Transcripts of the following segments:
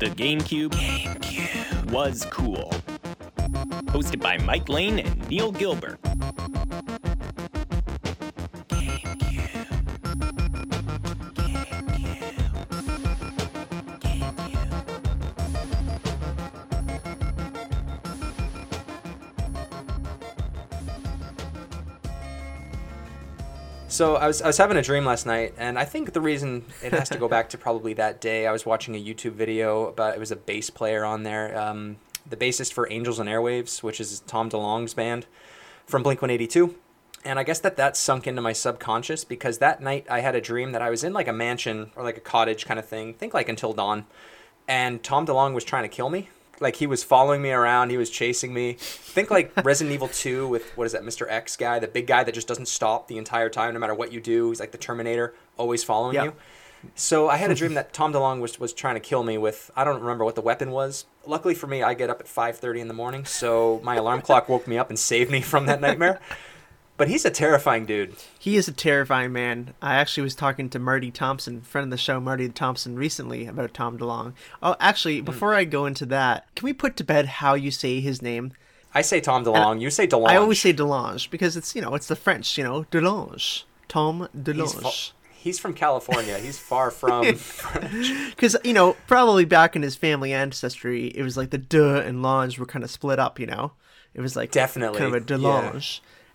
The GameCube, GameCube was cool. Hosted by Mike Lane and Neil Gilbert. So I was I was having a dream last night, and I think the reason it has to go back to probably that day. I was watching a YouTube video about it was a bass player on there, um, the bassist for Angels and Airwaves, which is Tom DeLonge's band from Blink One Eighty Two, and I guess that that sunk into my subconscious because that night I had a dream that I was in like a mansion or like a cottage kind of thing, think like Until Dawn, and Tom DeLonge was trying to kill me like he was following me around he was chasing me. Think like resident evil 2 with what is that mr x guy the big guy that just doesn't stop the entire time no matter what you do he's like the terminator always following Yeah. you. So i had a dream that tom delong was, was trying to kill me with i don't remember what the weapon was. Luckily for me i get up at 5.30 in the morning so my alarm clock woke me up and saved me from that nightmare but he's a terrifying dude He is a terrifying man. I actually was talking to Marty Thompson, friend of the show, Marty Thompson, recently about Tom DeLong. Oh, Hmm. actually, before I go into that, can we put to bed how you say his name? i say tom delong you say delong I always say Delange because it's you know it's the French, you know, Delange, Tom he's, fa- he's from california he's far from French. Because you know, probably back in his family ancestry, it was like the de and lange were kind of split up. You know, it was like Definitely, kind of a yeah.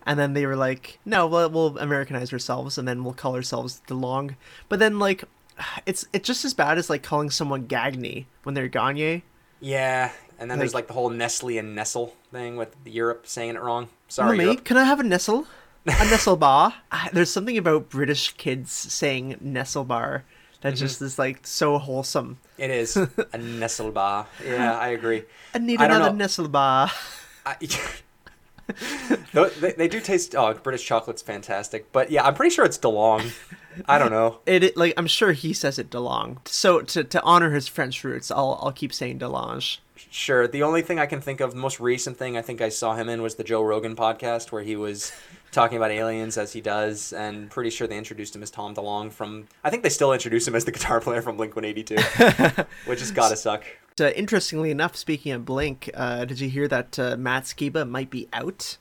And then they were like, no, we'll, we'll Americanize ourselves, and then we'll call ourselves DeLong. But then like, it's it's just as bad as like calling someone Gagny when they're Gagne. Yeah, and then there's Like- like the whole Nestle and Nestle thing with Europe saying it wrong. Sorry, Europe. can I have a Nestle? A Nestle bar? Ah, There's something about British kids saying Nestle bar that Mm-hmm. just is like so wholesome. It is a Nestle bar. Yeah, I agree. I need I another. Nestle bar. I, they, they do taste. Oh, British chocolate's fantastic. But yeah, I'm pretty sure it's DeLong. I don't know. It, it like I'm sure he says it DeLong. So to to honor his French roots, I'll I'll keep saying Delange. Sure. The only thing I can think of, the most recent thing I think I saw him in was the Joe Rogan podcast where he was talking about aliens as he does, and pretty sure they introduced him as Tom DeLong from. I think they still introduce him as the guitar player from Blink 182, which has gotta suck. Uh, interestingly enough, speaking of Blink, uh, did you hear that uh, Matt Skiba might be out?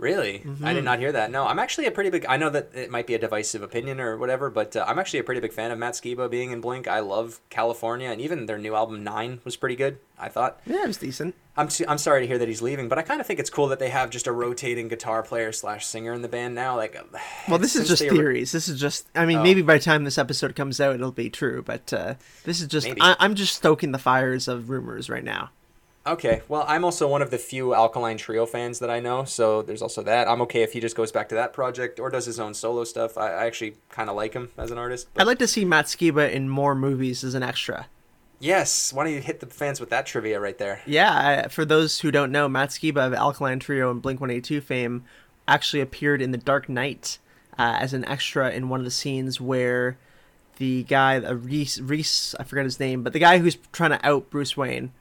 Really? I Mm-hmm. did not hear that. No, I'm actually a pretty big. I know that it might be a divisive opinion or whatever, but uh, I'm actually a pretty big fan of Matt Skiba being in Blink. I love California, and even their new album Nine was pretty good. I thought. Yeah, it was decent. I'm t- I'm sorry to hear that he's leaving, but I kind of think it's cool that they have just a rotating guitar player slash singer in the band now. Like, uh, Well, this is just were- theories. This is just. I mean, Oh. maybe by the time this episode comes out, it'll be true. But uh, this is just. Maybe. I, I'm just stoking the fires of rumors right now. Okay, well, I'm also one of the few Alkaline Trio fans that I know, so there's also that. I'm okay if he just goes back to that project or does his own solo stuff. I, I actually kind of like him as an artist. But I'd like to see Matt Skiba in more movies as an extra. yes, why don't you hit the fans with that trivia right there? Yeah, I, for those who don't know, Matt Skiba of Alkaline Trio and Blink 182 fame actually appeared in The Dark Knight uh, as an extra in one of the scenes where the guy, uh, Reese, Reese, I forget his name, but the guy who's trying to out Bruce Wayne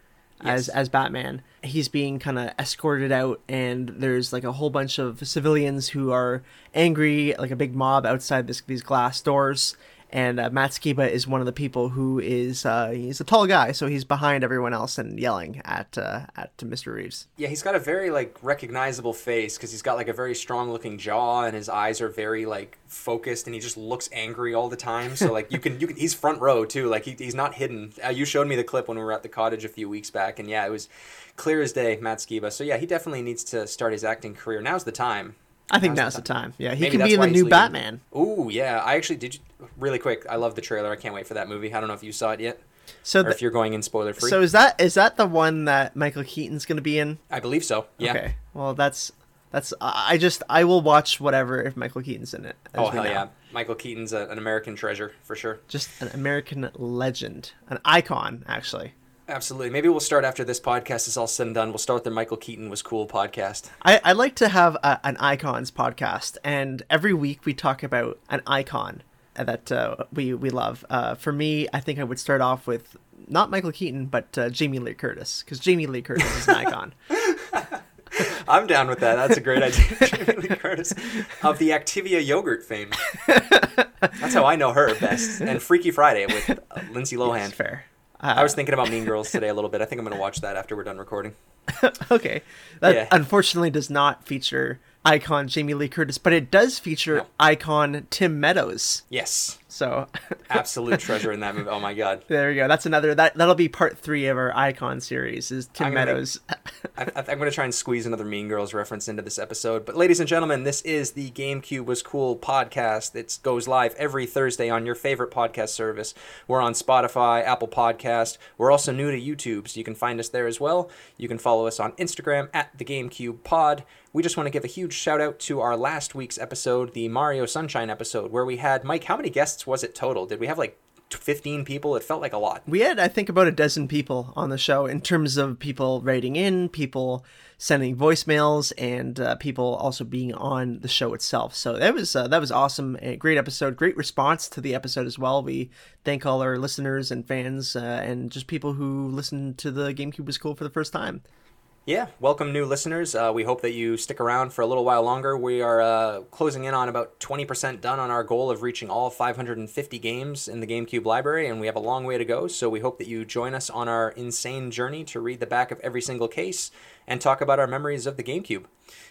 Yes. as Batman, he's being kind of escorted out, and there's like a whole bunch of civilians who are angry, like a big mob outside this, these glass doors. And uh, Matt Skiba is one of the people who is uh, he's a tall guy, so he's behind everyone else and yelling at uh, at Mr. Reeves. Yeah, he's got a very like recognizable face because he's got like a very strong looking jaw and his eyes are very like focused and he just looks angry all the time. So like you can you can he's front row too. Like he, he's not hidden. Uh, you showed me the clip when we were at the cottage a few weeks back and yeah, it was clear as day, Matt Skiba. So yeah, he definitely needs to start his acting career. Now's the time. I think Now's now's the the time. Yeah, he Maybe can be in the new. Batman. Ooh yeah, I actually did. You, really quick, I love the trailer. I can't wait for that movie. I don't know if you saw it yet So, or th- if you're going in spoiler free. so is that is that the one that Michael Keaton's going to be in? I believe so. Yeah. Okay. Well, that's that's I I just I will watch whatever if Michael Keaton's in it. Oh hell know. yeah, Michael Keaton's a, an American treasure for sure. Just an American legend, an icon, actually. Absolutely. Maybe we'll start after this podcast is all said and done. We'll start the Michael Keaton was cool podcast. I I like to have a, an icons podcast, and every week we talk about an icon that uh, we we love. Uh, for me, I think I would start off with not Michael Keaton, but uh, Jamie Lee Curtis, because Jamie Lee Curtis is an icon. I'm down with that. That's a great idea. Jamie Lee Curtis of the Activia yogurt fame. That's how I know her best. And Freaky Friday with uh, Lindsay Lohan. That's fair. I was thinking about Mean Girls today a little bit. I think I'm going to watch that after we're done recording. okay. That Yeah. unfortunately does not feature icon Jamie Lee Curtis, but it does feature icon Tim Meadows. Yes, So absolute treasure in that movie. Oh my god. there we go. That's another that that'll be part three of our icon series is Tim I'm gonna Meadows. I, I, I'm going to try and squeeze another Mean Girls reference into this episode. But, ladies and gentlemen, this is the GameCube Was Cool podcast. It goes live every Thursday on your favorite podcast service. We're on Spotify, Apple Podcast. We're also new to YouTube, so you can find us there as well. You can follow us on Instagram at the GameCube Pod. We just want to give a huge shout out to our last week's episode, the Mario Sunshine episode, where we had Mike. How many guests was it total? Did we have like 15 people? It felt like a lot. we had I think about a dozen people on the show in terms of people writing in, people sending voicemails, and uh, people also being on the show itself. So that was uh, that was awesome. A great episode, great response to the episode as well. We thank all our listeners and fans uh, and just people who listened to the GameCube was cool for the first time. Yeah, welcome new listeners. Uh, we hope that you stick around for a little while longer. We are uh, closing in on about 20% done on our goal of reaching all 550 games in the GameCube library, and we have a long way to go. So we hope that you join us on our insane journey to read the back of every single case and talk about our memories of the GameCube.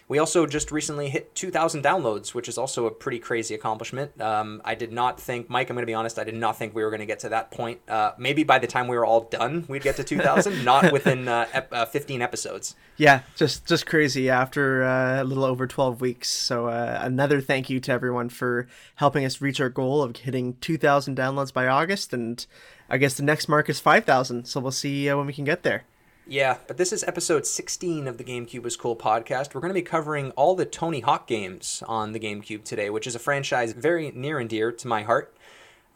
We also just recently hit 2,000 downloads, which is also a pretty crazy accomplishment. Um, I did not think, Mike, I'm going to be honest, I did not think we were going to get to that point. Uh, maybe by the time we were all done, we'd get to 2,000, not within uh, ep- uh, 15 episodes. Yeah, just just crazy after uh, a little over 12 weeks. So uh, another thank you to everyone for helping us reach our goal of hitting 2,000 downloads by August, and I guess the next mark is 5,000. So we'll see uh, when we can get there. Yeah, but this is episode 16 of the GameCube is Cool podcast. We're going to be covering all the Tony Hawk games on the GameCube today, which is a franchise very near and dear to my heart.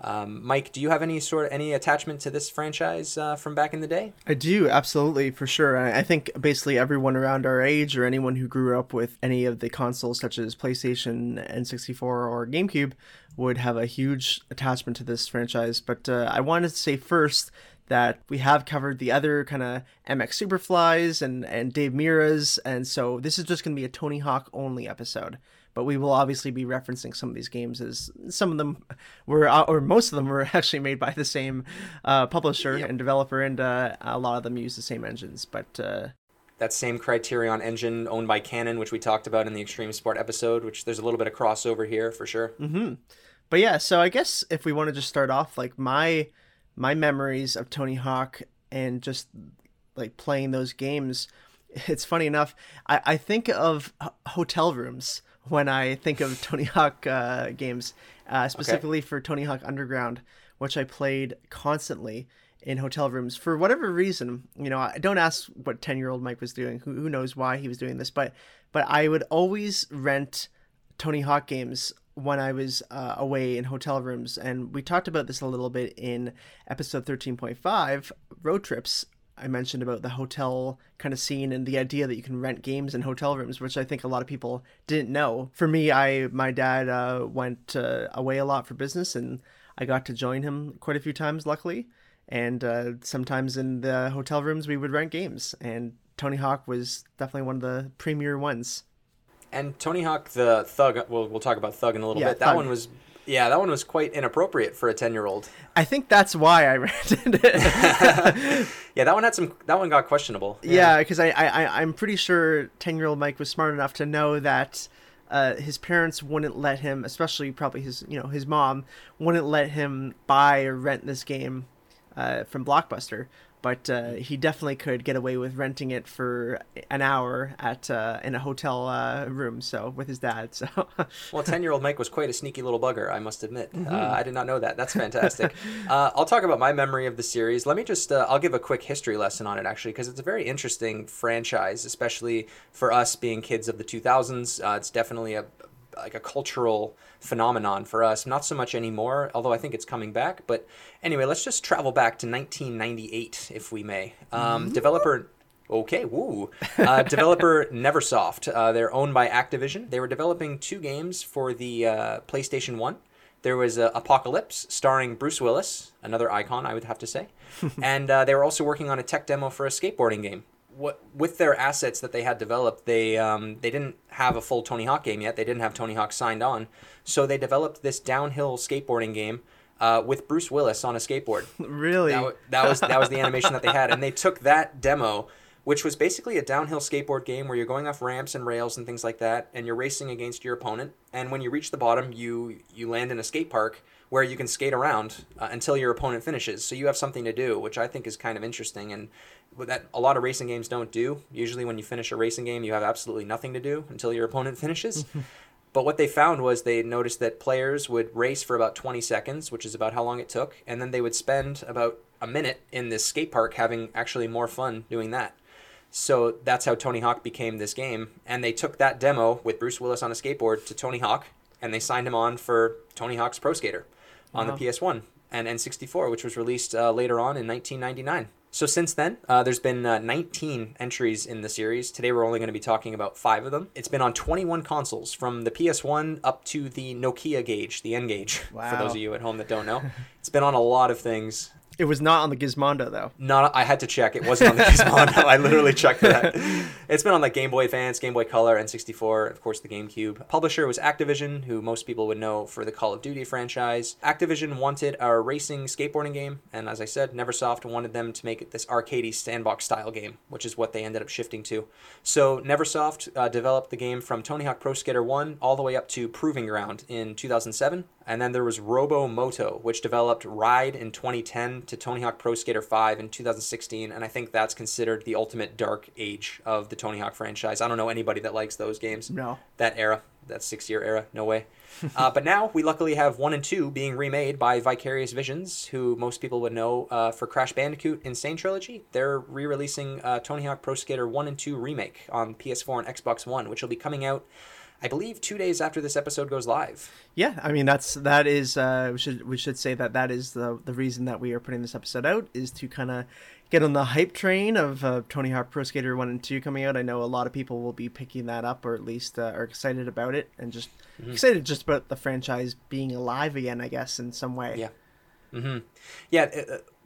Um, Mike, do you have any sort of any attachment to this franchise uh, from back in the day? I do absolutely for sure. I I think basically everyone around our age or anyone who grew up with any of the consoles such as PlayStation, N64, or GameCube would have a huge attachment to this franchise. But uh, I wanted to say first that we have covered the other kind of MX Superflies and and Dave Mirra's, and so this is just going to be a Tony Hawk only episode. But we will obviously be referencing some of these games as some of them were, uh, or most of them were actually made by the same uh, publisher Yep. and developer, and uh, a lot of them use the same engines. But uh, That same Criterion engine owned by Canon, which we talked about in the Extreme Sport episode, which there's a little bit of crossover here for sure. but yeah, so I guess if we want to just start off, like my my memories of Tony Hawk and just like playing those games, it's funny enough. I, I think of hotel rooms when I think of Tony Hawk uh, games, uh, specifically for Tony Hawk Underground, which I played constantly in hotel rooms for whatever reason. You know, I don't ask what ten year old Mike was doing. Who, who knows why he was doing this? But but I would always rent Tony Hawk games when I was uh, away in hotel rooms, and we talked about this a little bit in episode thirteen point five, road trips. I mentioned about the hotel kind of scene and the idea that you can rent games in hotel rooms, which I think a lot of people didn't know. For me, I my dad uh, went uh, away a lot for business, and I got to join him quite a few times, luckily. And uh, sometimes in the hotel rooms, we would rent games, and Tony Hawk was definitely one of the premier ones. And Tony Hawk the Thug, we'll, we'll talk about Thug in a little Yeah, bit. That Thug. one was, yeah, that one was quite inappropriate for a 10 year old. I think that's why I rented it. Yeah, that one had some, that one got questionable. yeah, because I, I, I- I'm pretty sure 10 year old Mike was smart enough to know that uh, his parents wouldn't let him, especially probably his, you know, his mom, wouldn't let him buy or rent this game uh, from Blockbuster. But uh, he definitely could get away with renting it for an hour at uh, in a hotel uh, room, so with his dad. So Well, 10 year old Mike was quite a sneaky little bugger, I must admit. Uh, I did not know that. That's fantastic. uh, I'll talk about my memory of the series. Let me just, uh, I'll give a quick history lesson on it, actually, because it's a very interesting franchise, especially for us being kids of the 2000s. Uh, it's definitely a like a cultural phenomenon for us not so much anymore although i think it's coming back but anyway let's just travel back to 1998 if we may um, developer Okay, woo. Uh, developer Neversoft. Uh, they're owned by Activision. They were developing two games for the uh, PlayStation 1. There was uh, Apocalypse, starring Bruce Willis, another icon, I would have to say. and uh, they were also working on a tech demo for a skateboarding game. What, with their assets that they had developed, they um, they didn't have a full Tony Hawk game yet. They didn't have Tony Hawk signed on, so they developed this downhill skateboarding game uh, with Bruce Willis on a skateboard. Really? That, that was that was the animation that they had, and they took that demo, which was basically a downhill skateboard game where you're going off ramps and rails and things like that, and you're racing against your opponent. And when you reach the bottom, you you land in a skate park where you can skate around uh, until your opponent finishes. So you have something to do, which I think is kind of interesting and that a lot of racing games don't do. Usually, when you finish a racing game, you have absolutely nothing to do until your opponent finishes. But what they found was they noticed that players would race for about 20 seconds, which is about how long it took, and then they would spend about a minute in this skate park having actually more fun doing that. So that's how Tony Hawk became this game. And they took that demo with Bruce Willis on a skateboard to Tony Hawk, and they signed him on for Tony Hawk's Pro Skater on Wow. the PS1 and N64, which was released uh, later on in 1999. So since then, uh, there's been uh, 19 entries in the series. Today we're only going to be talking about five of them. It's been on 21 consoles, from the PS1 up to the Nokia Gauge, the N-Gage, for those of you at home that don't know. it's been on a lot of things. It was not on the Gizmondo though. Not, I had to check. It wasn't on the Gizmondo. I literally checked that. It's been on like Game Boy Advance, Game Boy Color, N64, of course the GameCube. Publisher was Activision, who most people would know for the Call of Duty franchise. Activision wanted a racing skateboarding game, and as I said, Neversoft wanted them to make it this arcadey sandbox style game, which is what they ended up shifting to. So Neversoft uh, developed the game from Tony Hawk Pro Skater 1 all the way up to Proving Ground in 2007. And then there was Robomodo, which developed Ride in 2010 to Tony Hawk Pro Skater 5 in 2016. And I think that's considered the ultimate dark age of the Tony Hawk franchise. I don't know anybody that likes those games. No. That era, that six year era, no way. uh, but now we luckily have 1 and 2 being remade by Vicarious Visions, who most people would know uh, for Crash Bandicoot N. Sane Trilogy. They're re releasing uh, Tony Hawk Pro Skater 1 and 2 remake on PS4 and Xbox One, which will be coming out. I believe two days after this episode goes live. Yeah, I mean that's that is uh, we should we should say that that is the the reason that we are putting this episode out is to kind of get on the hype train of uh, Tony Hawk Pro Skater One and Two coming out. I know a lot of people will be picking that up or at least uh, are excited about it and just excited just about the franchise being alive again. I guess in some way. Yeah. hmm Yeah.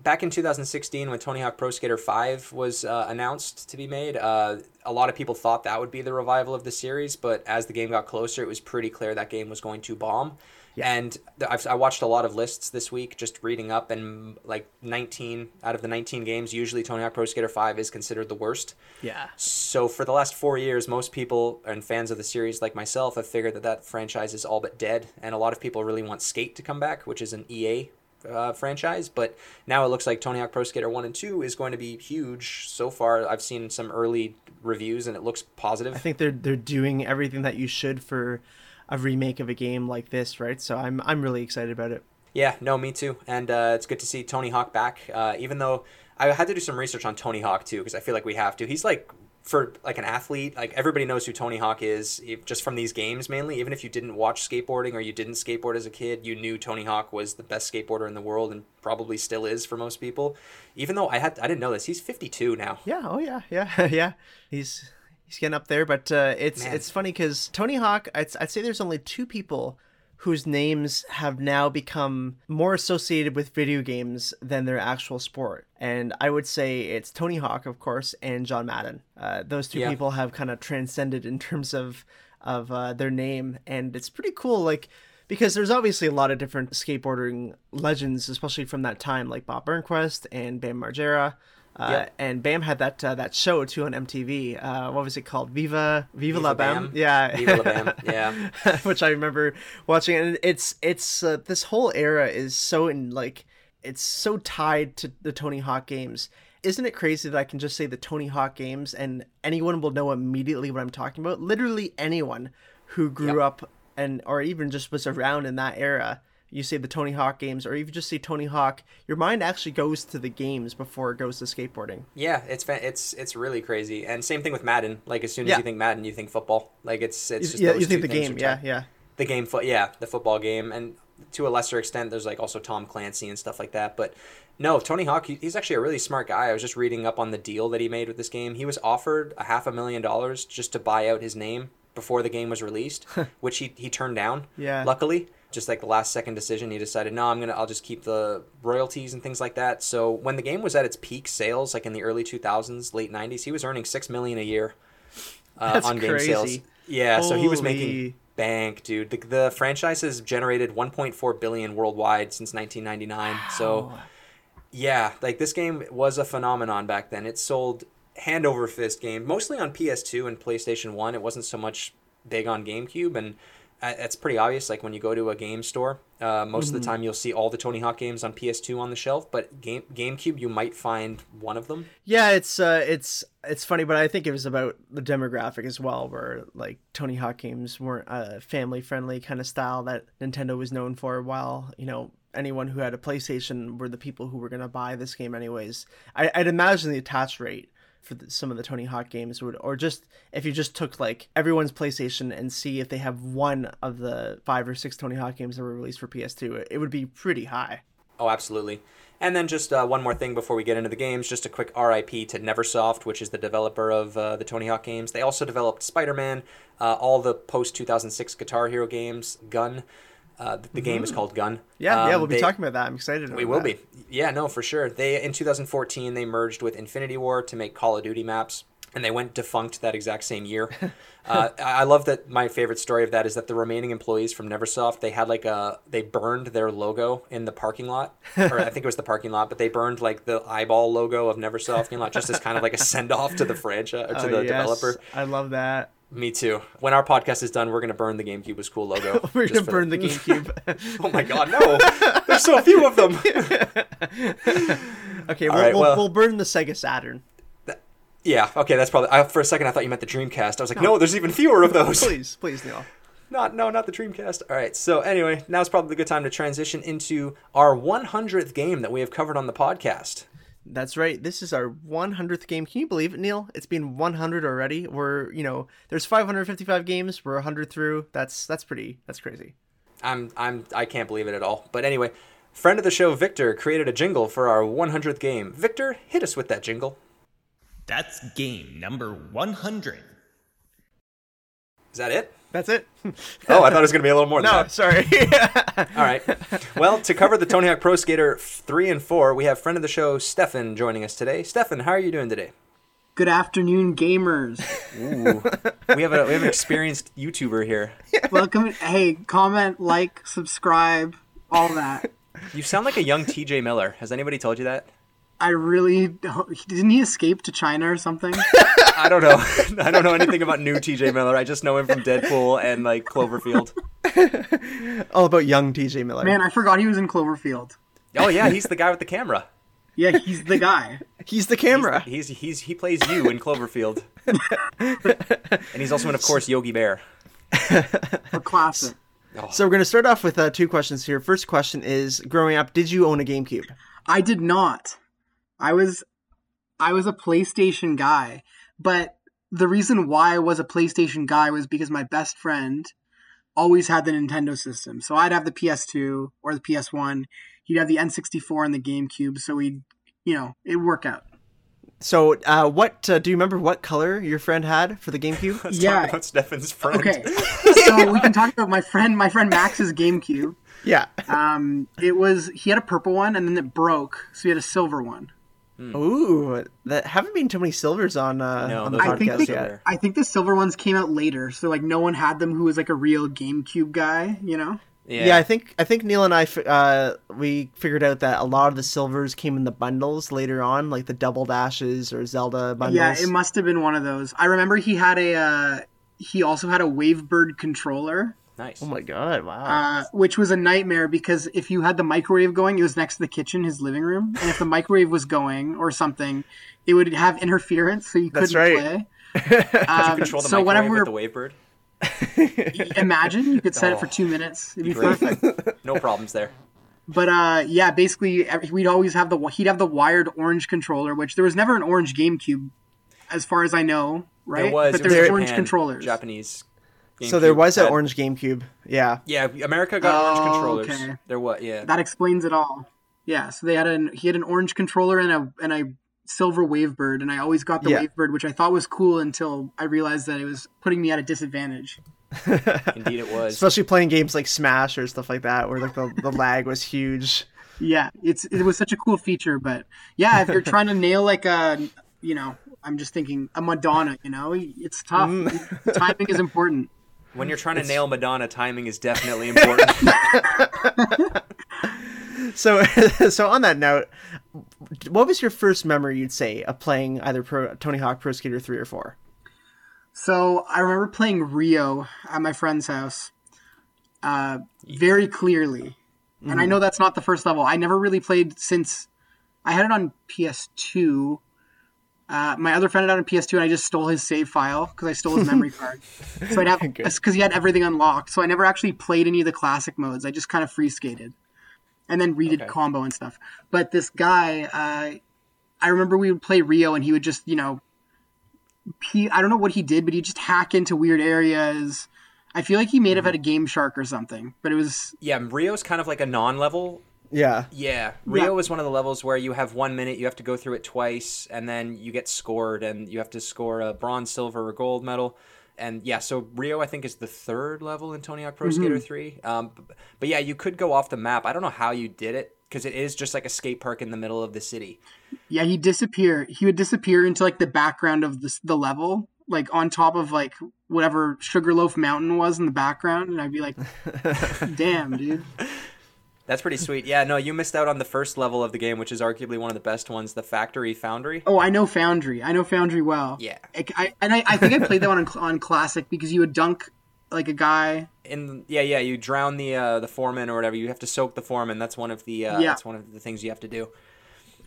Back in 2016, when Tony Hawk Pro Skater 5 was uh, announced to be made, uh, a lot of people thought that would be the revival of the series. But as the game got closer, it was pretty clear that game was going to bomb. Yeah. And I've, I watched a lot of lists this week, just reading up, and like 19 out of the 19 games, usually Tony Hawk Pro Skater 5 is considered the worst. Yeah. So for the last four years, most people and fans of the series, like myself, have figured that that franchise is all but dead, and a lot of people really want Skate to come back, which is an EA uh, franchise. But now it looks like Tony Hawk Pro Skater One and Two is going to be huge. So far, I've seen some early reviews, and it looks positive. I think they're they're doing everything that you should for a remake of a game like this, right? So I'm I'm really excited about it. Yeah, no, me too. And uh, it's good to see Tony Hawk back. Uh, even though I had to do some research on Tony Hawk too, because I feel like we have to. He's like for like an athlete, like everybody knows who Tony Hawk is, if- just from these games mainly. Even if you didn't watch skateboarding or you didn't skateboard as a kid, you knew Tony Hawk was the best skateboarder in the world and probably still is for most people. Even though I had I didn't know this, he's 52 now. Yeah. Oh yeah. Yeah. yeah. He's he's getting up there, but uh, it's Man. it's funny because Tony Hawk. I'd, I'd say there's only two people whose names have now become more associated with video games than their actual sport, and I would say it's Tony Hawk, of course, and John Madden. Uh, those two Yeah. people have kind of transcended in terms of of uh, their name, and it's pretty cool. Like because there's obviously a lot of different skateboarding legends, especially from that time, like Bob Burnquist and Bam Margera. Uh, Yep. And Bam had that uh, that show too on MTV. Uh, what was it called? Viva Viva, Viva La Bam. Bam. Yeah, Viva La Bam, yeah. which I remember watching. And it's it's uh, this whole era is so in like it's so tied to the Tony Hawk games. Isn't it crazy that I can just say the Tony Hawk games and anyone will know immediately what I'm talking about? Literally anyone who grew Yep. up and or even just was around in that era. You say the Tony Hawk games, or even just say Tony Hawk, your mind actually goes to the games before it goes to skateboarding. Yeah, it's it's it's really crazy. And same thing with Madden. Like as soon as Yeah. you think Madden, you think football. Like it's it's just yeah, those you think two the game, yeah, yeah. the game foot yeah the football game and to a lesser extent there's like also tom clancy and stuff like that but no tony hawk he, he's actually a really smart guy i was just reading up on the deal that he made with this game he was offered a half a million dollars just to buy out his name before the game was released which he, he turned down Yeah. luckily just like the last second decision he decided no i'm gonna i'll just keep the royalties and things like that so when the game was at its peak sales like in the early 2000s late 90s he was earning six million a year uh, on game sales crazy. yeah so he was making bank, dude. The, the franchise has generated 1.4 billion worldwide since 1999. So, yeah, like this game was a phenomenon back then. It sold hand over fist game, mostly on PS2 and PlayStation 1. It wasn't so much big on GameCube and uh, it's pretty obvious like when you go to a game store uh, most of the time you'll see all the tony hawk games on ps2 on the shelf but game gamecube you might find one of them Yeah, it's uh, it's it's funny, but I think it was about the demographic as well, where like Tony Hawk games weren't a family friendly kind of style that Nintendo was known for. While you know anyone who had a PlayStation were the people who were going to buy this game anyways. I, I'd imagine the attach rate for the, some of the Tony Hawk games would, or just if you just took like everyone's PlayStation and see if they have one of the five or six Tony Hawk games that were released for PS2, it, it would be pretty high. Oh, absolutely. And then just uh, one more thing before we get into the games, just a quick RIP to Neversoft, which is the developer of uh, the Tony Hawk games. They also developed Spider Man, uh, all the post 2006 Guitar Hero games, Gun. Uh, the the game is called Gun. Yeah, yeah, Um, we'll be they- talking about that. I'm excited. About We will that. be. Yeah, no, for sure. They in 2014 they merged with Infinity Ward to make Call of Duty maps, and they went defunct that exact same year. uh, I love that. My favorite story of that is that the remaining employees from NeverSoft they had like a they burned their logo in the parking lot, or I think it was the parking lot, but they burned like the eyeball logo of NeverSoft, you know, just as kind of like a send off to the franchise or to Oh, the yes. developer. I love that. Me too. When our podcast is done, we're gonna burn the GameCube was cool logo. We're just gonna burn the GameCube. Oh my god, no! There's so few of them. okay, we'll, right, we'll, well- we'll burn the Sega Saturn. Yeah, okay, that's probably. I, for a second, I thought you meant the Dreamcast. I was like, no, there's even fewer of those. Please, please, Neil. Not, no, not the Dreamcast. All right, so anyway, now's probably a good time to transition into our 100th game that we have covered on the podcast. That's right. This is our 100th game. Can you believe it, Neil? It's been 100 already. We're, you know, there's 555 games. We're 100 through. That's that's pretty. That's crazy. I'm, I'm, I can't believe it at all. But anyway, friend of the show, Victor, created a jingle for our 100th game. Victor, hit us with that jingle. That's game number 100. Is that it? That's it. Oh, I thought it was going to be a little more than no, that. sorry. All right. Well, to cover the Tony Hawk Pro Skater 3 and 4, we have friend of the show, Stefan, joining us today. Stefan, how are you doing today? Good afternoon, gamers. Ooh, we have a we have an experienced YouTuber here. Welcome. hey, comment, like, subscribe, all that. You sound like a young TJ Miller. Has anybody told you that? I really don't- didn't he escape to China or something? I don't know. I don't know anything about new TJ Miller. I just know him from Deadpool and like Cloverfield. All about young TJ Miller. Man, I forgot he was in Cloverfield. Oh yeah, he's the guy with the camera. Yeah, he's the guy. He's the camera. He's he's he plays you in Cloverfield. and he's also in, of course, Yogi Bear. A classic. So we're gonna start off with uh, two questions here. First question is: Growing up, did you own a GameCube? I did not. I was I was a PlayStation guy, but the reason why I was a PlayStation guy was because my best friend always had the Nintendo system. So I'd have the PS2 or the PS1. He'd have the N64 and the GameCube. So we'd, you know, it'd work out. So, uh, what uh, do you remember? What color your friend had for the GameCube? Let's Yeah. talk about Stefan's friend. Okay, so we can talk about my friend, my friend Max's GameCube. yeah. Um, it was he had a purple one and then it broke, so he had a silver one. Ooh, that haven't been too many silvers on uh, No, on the I are think podcast they, yet. I think the silver ones came out later, so like no one had them who was like a real GameCube guy, you know? Yeah. Yeah. I think I think Neil and I uh, we figured out that a lot of the silvers came in the bundles later on, like the double dashes or Zelda bundles. Yeah, it must have been one of those. I remember he had a uh, he also had a Wavebird controller, Nice. oh my god! Wow. uh, which was a nightmare because if you had the microwave going, it was next to the kitchen, his living room, and if the microwave was going or something, it would have interference, so you That's couldn't right. play. Um, Control the so whenever microwave we with were, the Wavebird. imagine you could set it for Oh. two minutes, it'd be Great. perfect. No problems there. But uh, yeah, basically we'd always have the he'd have the wired orange controller, which there was never an orange GameCube, as far as I know, right? There was. but it was there's Japan, orange controllers. Japanese. So there GameCube was an orange GameCube. Yeah. Yeah, America got orange Oh, controllers. okay. There was. Yeah. That explains it all. Yeah, so they had an he had an orange controller and a and a silver Wavebird, and I always got the Yeah. Wavebird, which I thought was cool until I realized that it was putting me at a disadvantage. Indeed, it was. Especially playing games like Smash or stuff like that, where like the, the lag was huge. Yeah, it's it was such a cool feature, but yeah, if you're trying to nail like a you know, I'm just thinking a Madonna, you know, it's tough. Mm. Timing is important. When you're trying to nail Madonna, timing is definitely important. So, so on that note, what was your first memory you'd say of playing either Pro, Tony Hawk Pro Skater three or four? So I remember playing Rio at my friend's house, uh, very clearly, and I know that's not the first level. I never really played since I had it on PS2. Uh, my other friend had it on PS2, and I just stole his save file because I stole his memory card. So I'd have because he had everything unlocked. So I never actually played any of the classic modes. I just kind of free skated, and then redid Okay. combo and stuff. But this guy, uh, I remember we would play Rio, and he would just you know he I don't know what he did, but he just hack into weird areas. I feel like he may have had a Game Shark or something, but it was yeah, Rio's kind of like a non-level. Yeah, Yeah, Rio is one of the levels where you have one minute, you have to go through it twice, and then you get scored, and you have to score a bronze, silver, or gold medal. And yeah, so Rio I think is the third level in Tony Hawk Pro Skater Three. Um, b- but yeah, you could go off the map. I don't know how you did it because it is just like a skate park in the middle of the city. yeah he disappear. He would disappear into like the background of the the level, like on top of like whatever Sugarloaf Mountain was in the background, and I'd be like, "Damn, dude." That's pretty sweet. Yeah, no, you missed out on the first level of the game, which is arguably one of the best ones, the Factory Foundry. Oh, I know Foundry. I know Foundry well. Yeah. I, I- and I, I think I played that one on, on Classic because you would dunk like a guy. in yeah yeah you drown the uh the foreman or whatever you have to soak the foreman that's one of the uh Yeah. that's one of the things you have to do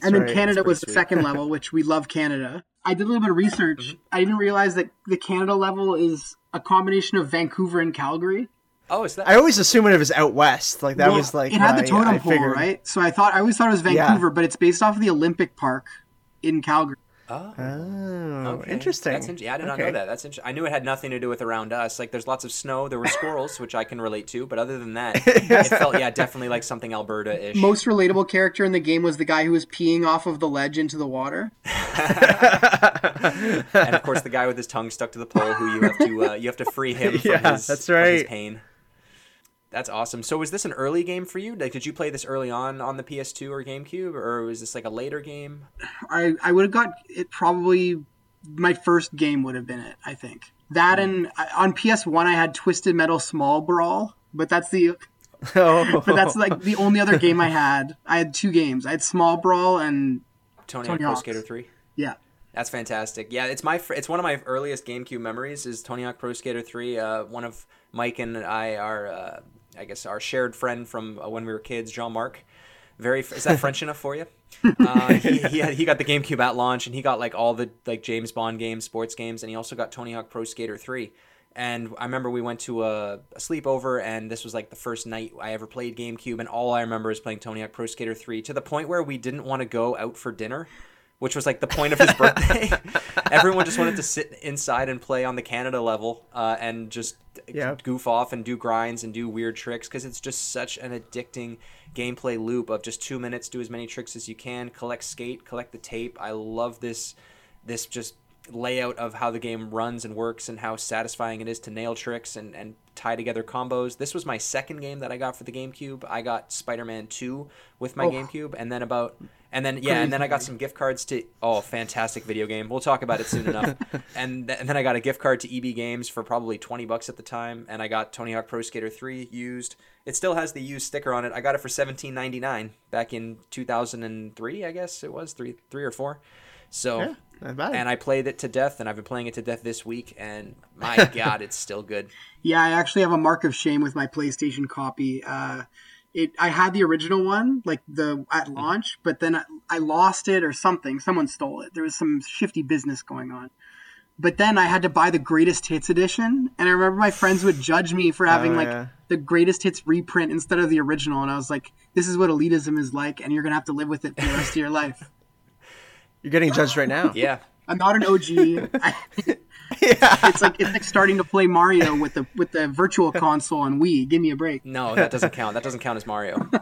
And then right. Canada That's was the second level, which we love Canada. I did a little bit of research. Mm-hmm. I didn't realize that the Canada level is a combination of Vancouver and Calgary. Oh is that I always assumed it was out west. Like that Well, was like it had my- the totem I pole, figured. right? So I thought I always thought it was Yeah. Vancouver, but it's based off of the Olympic Park in Calgary. oh Oh, okay. interesting. that's interesting yeah i did not know that that's interesting i knew it had nothing to do with around us like there's lots of snow there were squirrels which i can relate to but other than that it felt yeah definitely like something alberta-ish Most relatable character in the game was the guy who was peeing off of the ledge into the water. and of course the guy with his tongue stuck to the pole who you have to uh, you have to free him from, Yeah, his, that's from his right. pain that's awesome. So was this an early game for you? Like, did you play this early on on the PS2 or GameCube, or was this like a later game? I I would have got it probably my first game would have been it. I think that and on PS One I had Twisted Metal Small Brawl, but that's the Oh, but that's like the only other game I had. I had two games. I had Small Brawl and Tony, Tony Hawk Pro Skater 3. yeah. That's fantastic. Yeah, it's my it's one of my earliest GameCube memories is Tony Hawk Pro Skater 3. Uh, one of Mike and I are uh, I guess our shared friend from uh, when we were kids, Jean Marc. Very is that French enough for you? Uh, he he, had, he got the GameCube at launch, and he got like all the like James Bond games, sports games, and he also got Tony Hawk Pro Skater 3. And I remember we went to a, a sleepover, and this was like the first night I ever played GameCube, and all I remember is playing Tony Hawk Pro Skater 3 to the point where we didn't want to go out for dinner which was like the point of his birthday. Everyone just wanted to sit inside and play on the Canada level uh, and just Yeah. goof off and do grinds and do weird tricks because it's just such an addicting gameplay loop of just two minutes, do as many tricks as you can, collect skate, collect the tape. I love this this just layout of how the game runs and works and how satisfying it is to nail tricks and, and tie together combos. This was my second game that I got for the GameCube. I got Spider-Man 2 with my Oh. GameCube and then about and then yeah, and then I got some gift cards to oh, fantastic video game. We'll talk about it soon enough. And, th- and then I got a gift card to EB Games for probably 20 bucks at the time and I got Tony Hawk Pro Skater 3 used. It still has the used sticker on it. I got it for 17.99 back in 2003, I guess it was 3 3 or 4. So Yeah, and I played it to death, and I've been playing it to death this week, and my God, it's still good. Yeah, I actually have a mark of shame with my PlayStation copy. Uh, it I had the original one like the at launch, but then I, I lost it or something. Someone stole it. There was some shifty business going on. But then I had to buy the greatest hits edition, and I remember my friends would judge me for having Oh, like yeah. the greatest hits reprint instead of the original, and I was like, "This is what elitism is like, and you're gonna have to live with it for the rest of your life." You're getting judged right now. Yeah, I'm not an OG. I, It's like it's like starting to play Mario with the with the virtual console on Wii. Give me a break. no, that doesn't count. That doesn't count as Mario.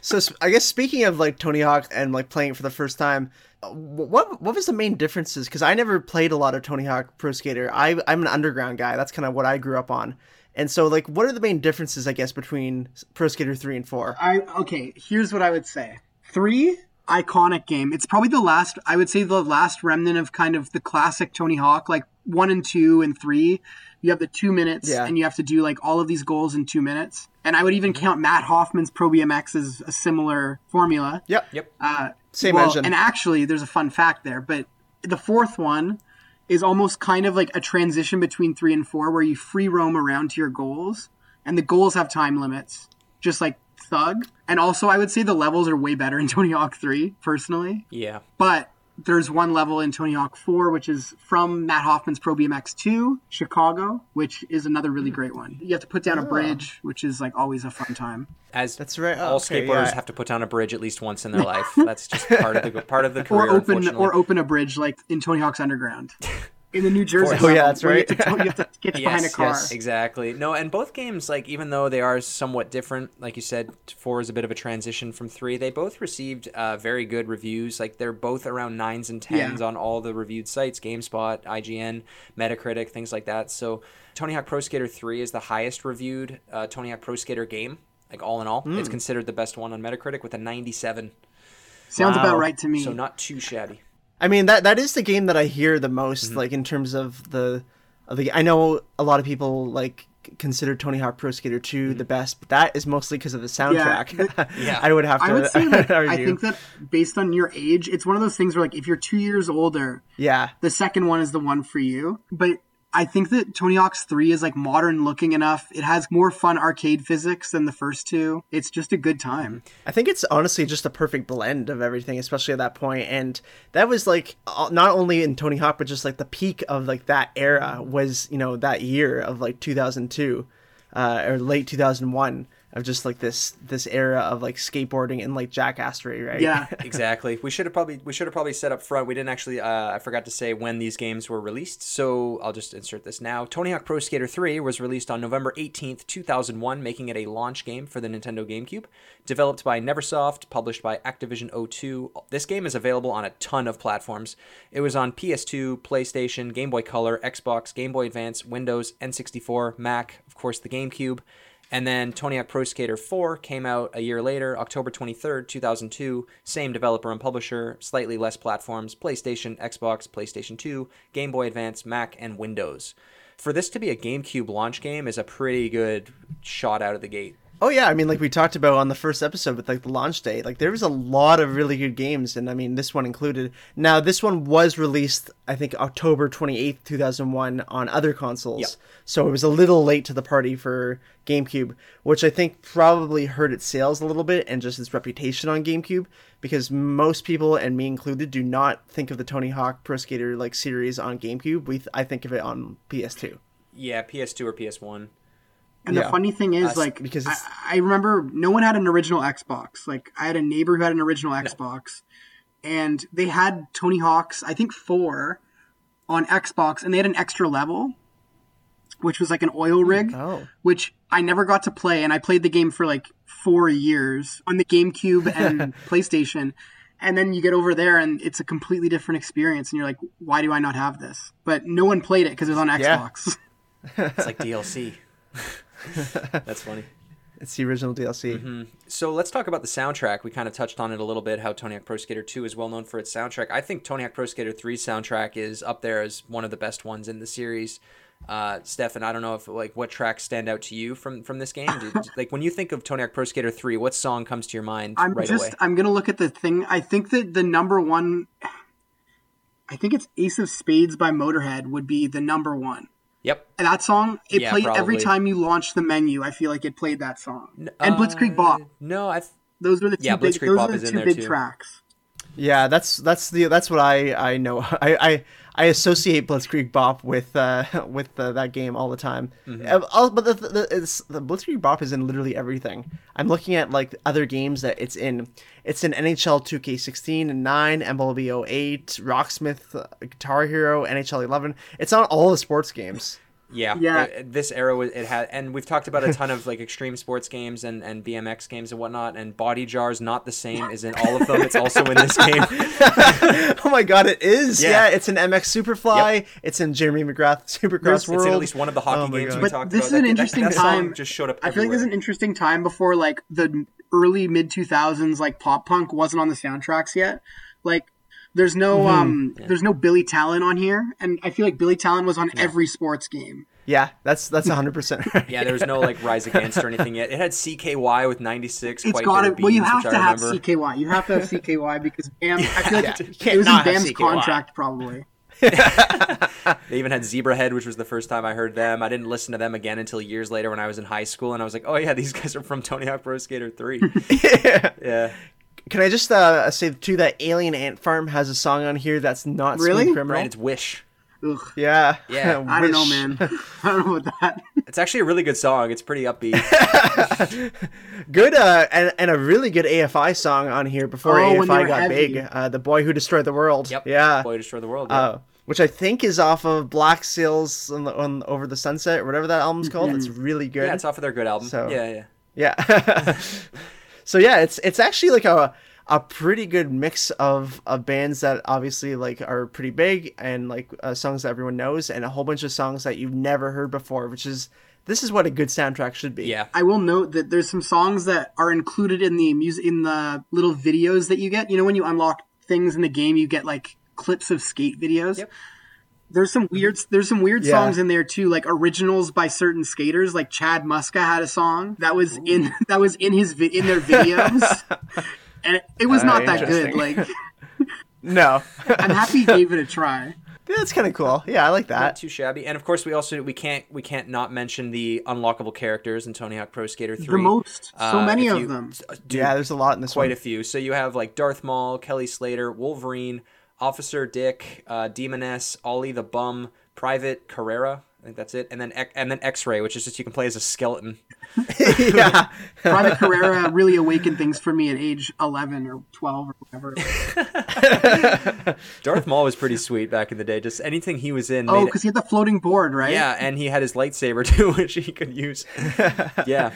So I guess speaking of like Tony Hawk and like playing it for the first time, uh, what what was the main differences? Because I never played a lot of Tony Hawk Pro Skater. I I'm an underground guy. That's kind of what I grew up on. And so like, what are the main differences? I guess between Pro Skater three and four. I okay. Here's what I would say. Three iconic game. It's probably the last. I would say the last remnant of kind of the classic Tony Hawk. Like one and two and three, you have the two minutes, Yeah. and you have to do like all of these goals in two minutes. And I would even count Matt Hoffman's Pro BMX as a similar formula. Yep. Yep. Uh, Same well, engine. And actually, there's a fun fact there, but the fourth one is almost kind of like a transition between three and four, where you free roam around to your goals, and the goals have time limits, just like Thug. And also, I would say the levels are way better in Tony Hawk 3, personally. Yeah. But there's one level in Tony Hawk 4, which is from Matt Hoffman's Pro BMX 2, Chicago, which is another really Hmm. great one. You have to put down a Oh. bridge, which is like always a fun time. As That's right. Oh, all okay, skateboarders yeah. have to put down a bridge at least once in their life. That's just part of the part of the career. or open or open a bridge like in Tony Hawk's Underground. In the New Jersey. Oh, yeah, that's right. You have, to, you have to get behind a Yes, car. yes, exactly. No, and both games, like even though they are somewhat different, like you said, four is a bit of a transition from three. They both received uh, very good reviews. Like they're both around nines and tens Yeah. on all the reviewed sites: GameSpot, IGN, Metacritic, things like that. So, Tony Hawk Pro Skater Three is the highest reviewed uh, Tony Hawk Pro Skater game. Like all in all, Hmm. it's considered the best one on Metacritic with a 97. Sounds Wow. about right to me. So not too shabby. I mean that that is the game that I hear the most, Mm-hmm. like in terms of the of the. I know a lot of people like consider Tony Hawk Pro Skater 2 Mm-hmm. the best, but that is mostly because of the soundtrack. Yeah. I would have to I would say that I think that based on your age, it's one of those things where like if you're two years older, yeah, the second one is the one for you. But I think that Tony Hawk's 3 is like modern looking enough. It has more fun arcade physics than the first two. It's just a good time. I think it's honestly just a perfect blend of everything, especially at that point. And that was like not only in Tony Hawk, but just like the peak of like that era was you know that year of like 2002 uh, or late 2001 of just like this this era of like skateboarding and like jackassery, right? Yeah. exactly. We should have probably we should have probably set up front. We didn't actually. Uh, I forgot to say when these games were released, so I'll just insert this now. Tony Hawk Pro Skater 3 was released on November 18th, 2001, making it a launch game for the Nintendo GameCube. Developed by NeverSoft, published by Activision O2. This game is available on a ton of platforms. It was on PS2, PlayStation, Game Boy Color, Xbox, Game Boy Advance, Windows, N64, Mac, of course the GameCube. And then Tony Hawk Pro Skater 4 came out a year later, October 23rd, 2002. Same developer and publisher, slightly less platforms PlayStation, Xbox, PlayStation 2, Game Boy Advance, Mac, and Windows. For this to be a GameCube launch game is a pretty good shot out of the gate. Oh yeah, I mean, like we talked about on the first episode with like the launch day, like there was a lot of really good games, and I mean this one included. Now this one was released, I think October twenty eighth, two thousand one, on other consoles, Yep. so it was a little late to the party for GameCube, which I think probably hurt its sales a little bit and just its reputation on GameCube, because most people, and me included, do not think of the Tony Hawk Pro Skater like series on GameCube. We I think of it on PS2. Yeah, PS2 or PS1. And Yeah. the funny thing is, Us, like, because I, I remember no one had an original Xbox. Like, I had a neighbor who had an original Xbox, and they had Tony Hawk's, I think, four on Xbox, and they had an extra level, which was like an oil hmm. rig, Oh. which I never got to play, and I played the game for like four years on the GameCube and PlayStation. And then you get over there, and it's a completely different experience, and you're like, "Why do I not have this?" But no one played it because it was on Yeah. Xbox. It's like DLC. That's funny. It's the original DLC. Mm-hmm. So let's talk about the soundtrack. We kind of touched on it a little bit. How Tony Hawk Pro Skater 2 is well known for its soundtrack. I think Tony Hawk Pro Skater 3's soundtrack is up there as one of the best ones in the series. Uh, Stefan, I don't know if like what tracks stand out to you from from this game. Did, like when you think of Tony Hawk Pro Skater 3, what song comes to your mind I'm right just away? I'm gonna look at the thing. I think that the number one I think it's Ace of Spades by Motorhead would be the number one. Yep. And that song, it Yeah, played every time you launched the menu. I feel like it played that song. and Blitzkrieg Bop. Uh, No, I. Th- Those were the two yeah, big. Blitzkrieg Those Bop are is the in two there big too. tracks. Yeah, that's that's the that's what I I know. I I, I associate Blitzkrieg Bop with uh with uh, that game all the time. Mm-hmm. Uh, but the the, it's, the Blitzkrieg Bop is in literally everything. I'm looking at like other games that it's in. It's in NHL 2K16 and 9, MLB 08, Rocksmith, uh, Guitar Hero, NHL 11. It's on all the sports games. Yeah, Yeah. this era was it had, and we've talked about a ton of like extreme sports games and and BMX games and whatnot. And Bodyjar's not the same as in all of them. It's also in this game. oh my god, it is. Yeah. Yeah, it's in MX Superfly. It's in Jeremy McGrath Supercross There's- World. It's in at least one of the hockey Oh games God. we But talked this about. This is an That- that- interesting that song time. Just showed up. I feel like there's an interesting time before like the early mid 2000s like pop punk wasn't on the soundtracks yet. Like There's no Mm-hmm. um there's no Billy Talent on here, and I feel like Billy Talent was on every sports game. Yeah, that's that's hundred percent right. Yeah, there was no like Rise Against or anything yet. It had CKY with 96. It's quite got bitter to. Well, you have which to I have remember. CKY. You have to have CKY because Bam. I feel like you it can't was in not Bam's CKY. contract probably. They even had Zebrahead, which was the first time I heard them. I didn't listen to them again until years later when I was in high school, and I was like, "Oh yeah, these guys are from Tony Hawk Pro Skater 3. yeah, Can I just uh, say too that Alien Ant Farm has a song on here that's not Really? Smooth Criminal? right. It's Wish. Ugh. Yeah, Yeah. I don't know, man. I don't know about that. It's actually a really good song. It's pretty upbeat. Good uh, and, and a really good AFI song on here before Oh, AFI got heavy. big. Uh, the boy who destroyed the world. Yep. Yeah. Boy Destroy the World. Yeah. Uh, which I think is off of Black Sails on, the, on Over the Sunset or whatever that album's called. It's really good. yeah, it's off of their good album. So- yeah, yeah. Yeah. So yeah, it's it's actually like a a pretty good mix of, of bands that obviously like are pretty big and like uh, songs that everyone knows and a whole bunch of songs that you've never heard before, which is this is what a good soundtrack should be. Yeah. I will note that there's some songs that are included in the music in the little videos that you get. You know, when you unlock things in the game, you get like clips of skate videos. Yep. There's some weird. There's some weird Yeah. songs in there too, like originals by certain skaters. Like Chad Muska had a song that was in that was in his vi- in their videos, and it, it was Uh, not that good. Like No. I'm happy he gave it a try. Yeah, That's kind of cool. Yeah, I like Not that. too shabby. And of course, we also we can't we can't not mention the unlockable characters in Tony Hawk Pro Skater 3. The most, so Uh, many of you- them. Dude, yeah, there's a lot in this quite one. a few. So you have like Darth Maul, Kelly Slater, Wolverine, Officer Dick, uh, Demoness, Ollie the Bum, Private Carrera. I think that's it. And then X- and then X-Ray, which is just you can play as a skeleton. yeah. Private Carrera really awakened things for me at age 11 or 12 or whatever. Darth Maul was pretty sweet back in the day. Just anything he was in. Oh, because he had the floating board, right? yeah, and he had his lightsaber too, which he could use. yeah,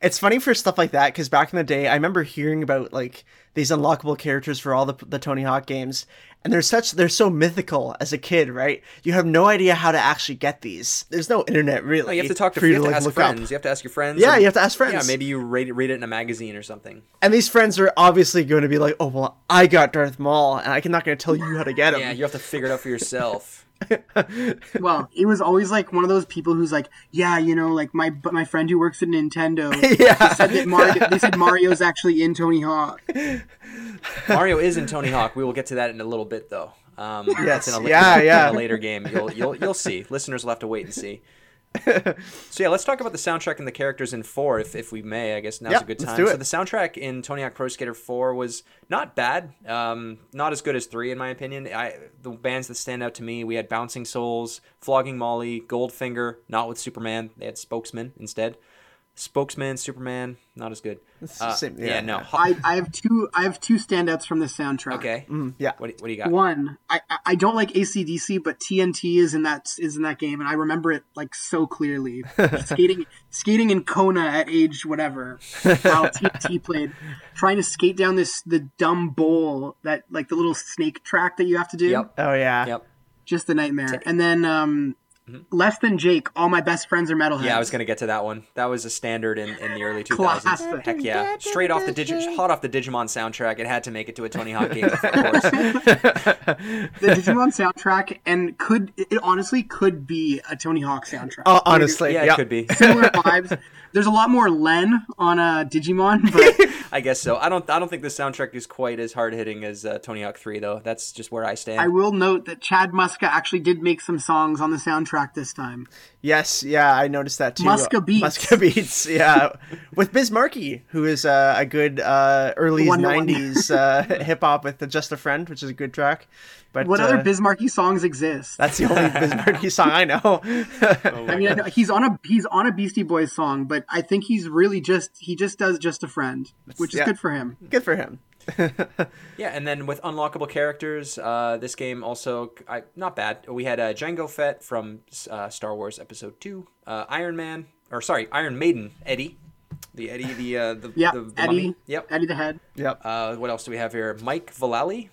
It's funny for stuff like that because back in the day, I remember hearing about like these unlockable characters for all the the Tony Hawk games, and they're such they're so mythical as a kid, right? You have no idea how to actually get these. There's no internet really. No, you have to talk to, you to like, ask friends. up. You have to ask your friends. Yeah, you have to ask friends. Yeah, maybe you read, read it in a magazine or something. And these friends are obviously going to be like, "Oh well, I got Darth Maul, and I'm not going to tell you how to get him." Yeah, you have to figure it out for yourself. Well, he was always like one of those people who's like, yeah, you know, like my but my friend who works at Nintendo Yeah. said that Mario. They said Mario's actually in Tony Hawk. Mario is in Tony Hawk. We will get to that in a little bit, though. Um, Yes, that's in a, yeah, in yeah. a later game. You'll you'll you'll see. Listeners will have to wait and see. so yeah, let's talk about the soundtrack and the characters in four, if, if we may. I guess now's Yeah, a good time. So the soundtrack in Tony Hawk Pro Skater four was not bad. Um, not as good as three in my opinion. I the bands that stand out to me, we had Bouncing Souls, Flogging Molly, Goldfinger. Not with Superman. They had Spokesman instead. Spokesman, Superman, not as good. Uh, same- yeah, yeah, no. I, I have two. I have two standouts from the soundtrack. okay. Mm, yeah. What, do- what do you got? One, I I- I don't like ACDC, but TNT is in that is in that game, and I remember it like so clearly. skating skating in Kona at age whatever, while TNT played, trying to skate down this the dumb bowl that like the little snake track that you have to do. Yep. Oh yeah. Yep. Just a nightmare. And then um, less than Jake. All my best friends are metalheads. Mm-hmm. Yeah, I was gonna get to that one. That was a standard in, in the early 2000s. Classic. Heck yeah, straight off the Digi- hot off the Digimon soundtrack. It had to make it to a Tony Hawk game, of course. the Digimon soundtrack, and could it honestly could be a Tony Hawk soundtrack. Oh, honestly, Yeah, yeah. it could be. Similar vibes. There's a lot more Len on uh, Digimon, but I guess so. I don't. I don't think the soundtrack is quite as hard hitting as uh, Tony Hawk 3, though. That's just where I stand. I will note that Chad Muska actually did make some songs on the soundtrack this time. Yes, yeah, I noticed that too. Muska Beats. Muska Beats, yeah, with Biz Markie, who is uh, a good uh, early The one that won. '90s uh, hip hop with the "Just a Friend," which is a good track. But What uh, other Biz Markie songs exist? That's the only Biz Markie song I know. I mean, I know he's on a he's on a Beastie Boys song, but I think he's really just he just does just a friend, which is yeah. good for him. good for him. Yeah, and then with unlockable characters, uh, this game also I, not bad. We had uh, Jango Fett from uh, Star Wars Episode Two, uh, Iron Man, or sorry, Iron Maiden, Eddie, the Eddie, the uh, the, Yeah, the, the Eddie, mummy. Yep. Eddie the Head. Yep. Uh, what else do we have here? Mike Vallely.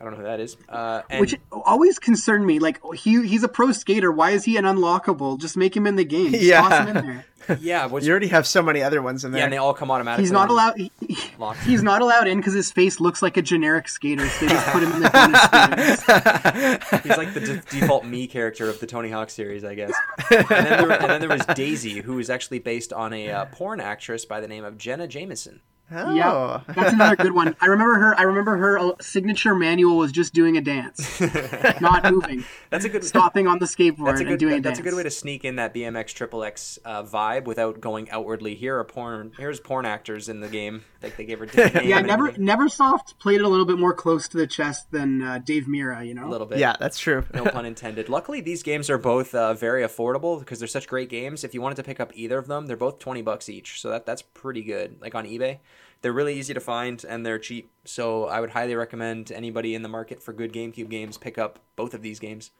I don't know who that is. Uh, and Which always concerned me. Like he he's a pro skater. Why is he an unlockable? Just make him in the game. Just Yeah. toss him in there. yeah, which, You already have so many other ones in there. yeah, and they all come automatically. He's not allowed. He, he- he's not allowed in because his face looks like a generic skater. So they just put him in the bonus skaters. He's like the de- default me character of the Tony Hawk series, I guess. And then there, and then there was Daisy, who was actually based on a uh, porn actress by the name of Jenna Jameson. Oh. Yeah, that's another good one. I remember her. I remember her uh, signature manual was just doing a dance, not moving, That's a good. stopping on the skateboard That's a and good. doing a that's a good way to sneak in that BMX Triple X uh, vibe without going outwardly. Here are porn. Here's porn actors in the game. Like they gave her Yeah, and never everything. Neversoft played it a little bit more close to the chest than uh, Dave Mirra. You know, a little bit. Yeah, that's true. no pun intended. Luckily, these games are both uh, very affordable because they're such great games. If you wanted to pick up either of them, they're both twenty bucks each, so that that's pretty good. Like on eBay, they're really easy to find and they're cheap. So I would highly recommend anybody in the market for good GameCube games pick up both of these games.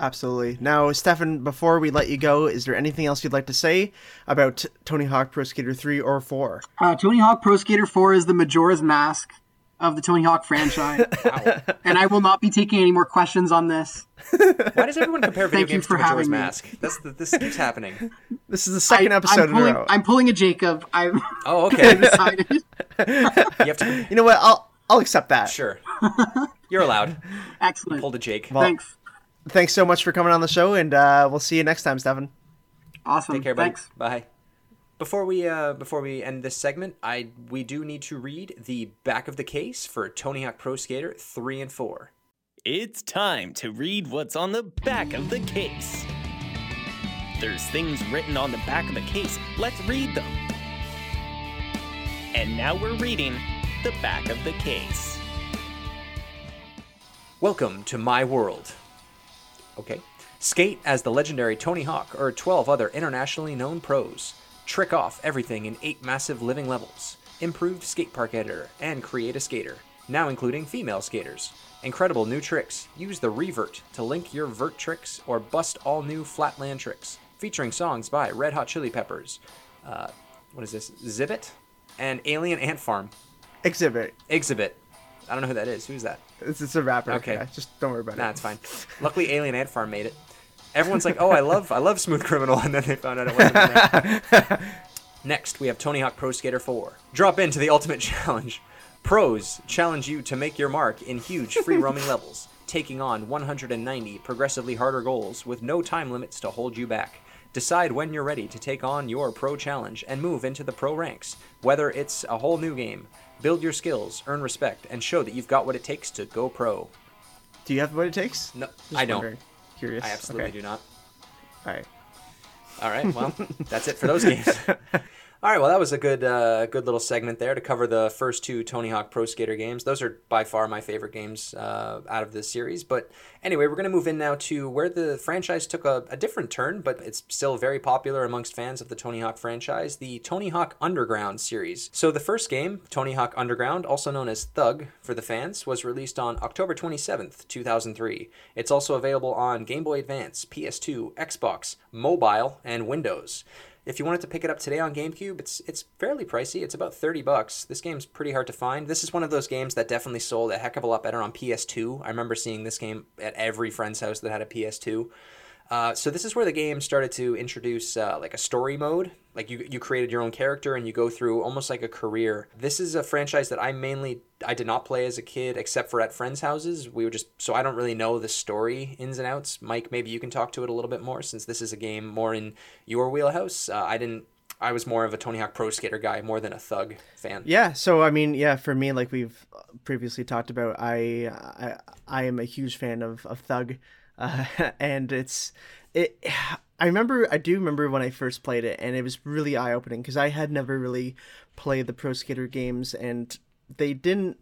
Absolutely. Now, Stefan, before we let you go, is there anything else you'd like to say about Tony Hawk Pro Skater 3 or 4? uh, Tony Hawk Pro Skater Four is the Majora's Mask of the Tony Hawk franchise, Wow. and I will not be taking any more questions on this. Why does everyone compare video Thank you games for to Majora's having me. Mask? That's the, this keeps happening. This is the second I, episode I'm pulling, in a row. I'm pulling a Jacob. I've Oh, okay. you have to. You know what? I'll I'll accept that. Sure. You're allowed. Excellent. Pull to Jake. Thanks. Thanks so much for coming on the show, and uh, we'll see you next time, Stefan. Awesome. Take care, buddy. Thanks. Bye. Before we uh, before we end this segment, I we do need to read the back of the case for Tony Hawk Pro Skater three and four. It's time to read what's on the back of the case. There's things written on the back of the case. Let's read them. And now we're reading the back of the case. Welcome to my world. Okay. Skate as the legendary Tony Hawk or 12 other internationally known pros. Trick off everything in 8 massive living levels. Improved skate park editor and create a skater, now including female skaters. Incredible new tricks. Use the revert to link your vert tricks or bust all new flatland tricks. Featuring songs by Red Hot Chili Peppers. Uh, what is this? Zibbit? And Alien Ant Farm. Xzibit. Xzibit. I don't know who that is. Who's that? It's, it's a rapper. Okay. Yeah, just don't worry about Nah, it. it's fine. Luckily, Alien Ant Farm made it. Everyone's like, "Oh, I love, I love Smooth Criminal," and then they found out it wasn't. in there. Next, we have Tony Hawk Pro Skater 4. Drop into the ultimate challenge. Pros challenge you to make your mark in huge free roaming levels, taking on 190 progressively harder goals with no time limits to hold you back. Decide when you're ready to take on your pro challenge and move into the pro ranks. Whether it's a whole new game, build your skills, earn respect, and show that you've got what it takes to go pro. Do you have what it takes? No, Just I don't. wondering. Curious. I absolutely okay. do not. All right. All right, well, that's it for those games. All right, well, that was a good, uh, good little segment there to cover the first two Tony Hawk Pro Skater games. Those are by far my favorite games uh, out of this series. But anyway, we're going to move in now to where the franchise took a, a different turn, but it's still very popular amongst fans of the Tony Hawk franchise, the Tony Hawk Underground series. So the first game, Tony Hawk Underground, also known as Thug for the fans, was released on October 27th, 2003. It's also available on Game Boy Advance, PS2, Xbox, mobile, and Windows. If you wanted to pick it up today on GameCube, it's it's fairly pricey. It's about 30 bucks. This game's pretty hard to find. This is one of those games that definitely sold a heck of a lot better on PS2. I remember seeing this game at every friend's house that had a PS2. Uh, so this is where the game started to introduce uh, like a story mode. Like you, you created your own character and you go through almost like a career. This is a franchise that I mainly I did not play as a kid, except for at friends' houses. We were just so I don't really know the story ins and outs. Mike, maybe you can talk to it a little bit more since this is a game more in your wheelhouse. Uh, I didn't. I was more of a Tony Hawk Pro Skater guy more than a Thug fan. Yeah, so I mean, yeah, for me, like we've previously talked about, I I, I am a huge fan of of Thug, uh, and it's it. I remember, I do remember when I first played it, and it was really eye opening because I had never really played the Pro Skater games, and they didn't.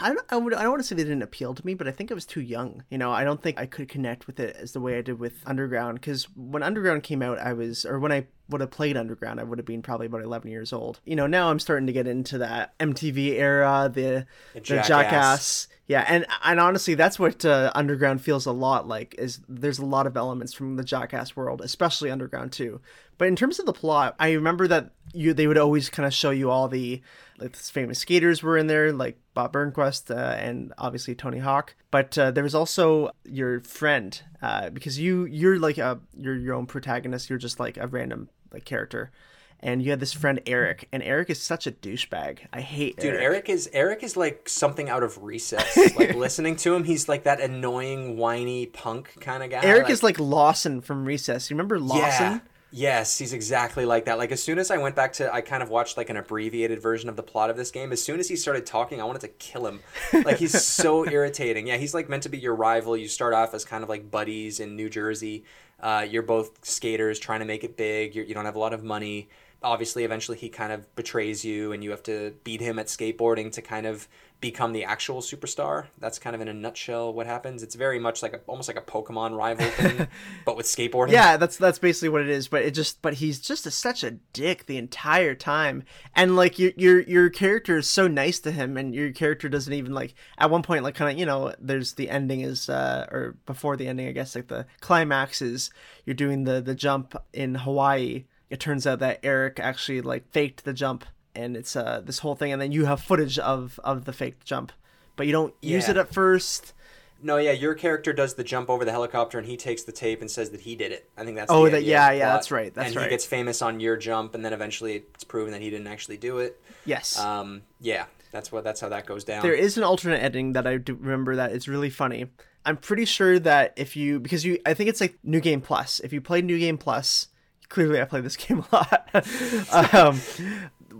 I don't, I, would, I don't want to say they didn't appeal to me, but I think I was too young. You know, I don't think I could connect with it as the way I did with Underground. Because when Underground came out, I was, or when I would have played Underground, I would have been probably about 11 years old. You know, now I'm starting to get into that MTV era, the, the Jackass. Jackass. Yeah, and and honestly, that's what uh, Underground feels a lot like. Is there's a lot of elements from the Jackass world, especially Underground too. But in terms of the plot, I remember that you they would always kind of show you all the like famous skaters were in there, like Bob Burnquist uh, and obviously Tony Hawk. But uh, there was also your friend uh, because you you're like a you're your own protagonist. You're just like a random like character and you had this friend Eric, and Eric is such a douchebag. I hate Dude, Eric. Eric is Eric is like something out of recess. like listening to him, he's like that annoying, whiny punk kind of guy. Eric is like Lawson from Recess. You remember Lawson? Yeah. Yes, he's exactly like that. Like as soon as I went back to I kind of watched like an abbreviated version of the plot of this game. As soon as he started talking, I wanted to kill him. Like he's so irritating. Yeah, he's like meant to be your rival. You start off as kind of like buddies in New Jersey. Uh, you're both skaters trying to make it big. You're, you don't have a lot of money obviously eventually he kind of betrays you and you have to beat him at skateboarding to kind of become the actual superstar. That's kind of in a nutshell what happens. It's very much like a almost like a pokemon rival thing but with skateboarding. Yeah that's that's basically what it is but it just but he's just a, such a dick the entire time. And like your your your character is so nice to him and your character doesn't even like at one point like kind of you know there's the ending is uh or before the ending i guess like the climax is you're doing the the jump in hawaii it turns out that Eric actually like faked the jump and it's uh this whole thing and then you have footage of of the faked jump. But you don't use Yeah. it at first. No yeah your character does the jump over the helicopter and he takes the tape and says that he did it. I think that's Oh, the that- yeah, yeah, plot. that's right, that's and right. he gets famous on your jump and then eventually it's proven that he didn't actually do it. Yes. Um yeah that's what that's how that goes down. There is an alternate ending that i do remember that is really funny. I'm pretty sure that if you because you i think it's like new game plus. If you play new game plus clearly i play this game a lot um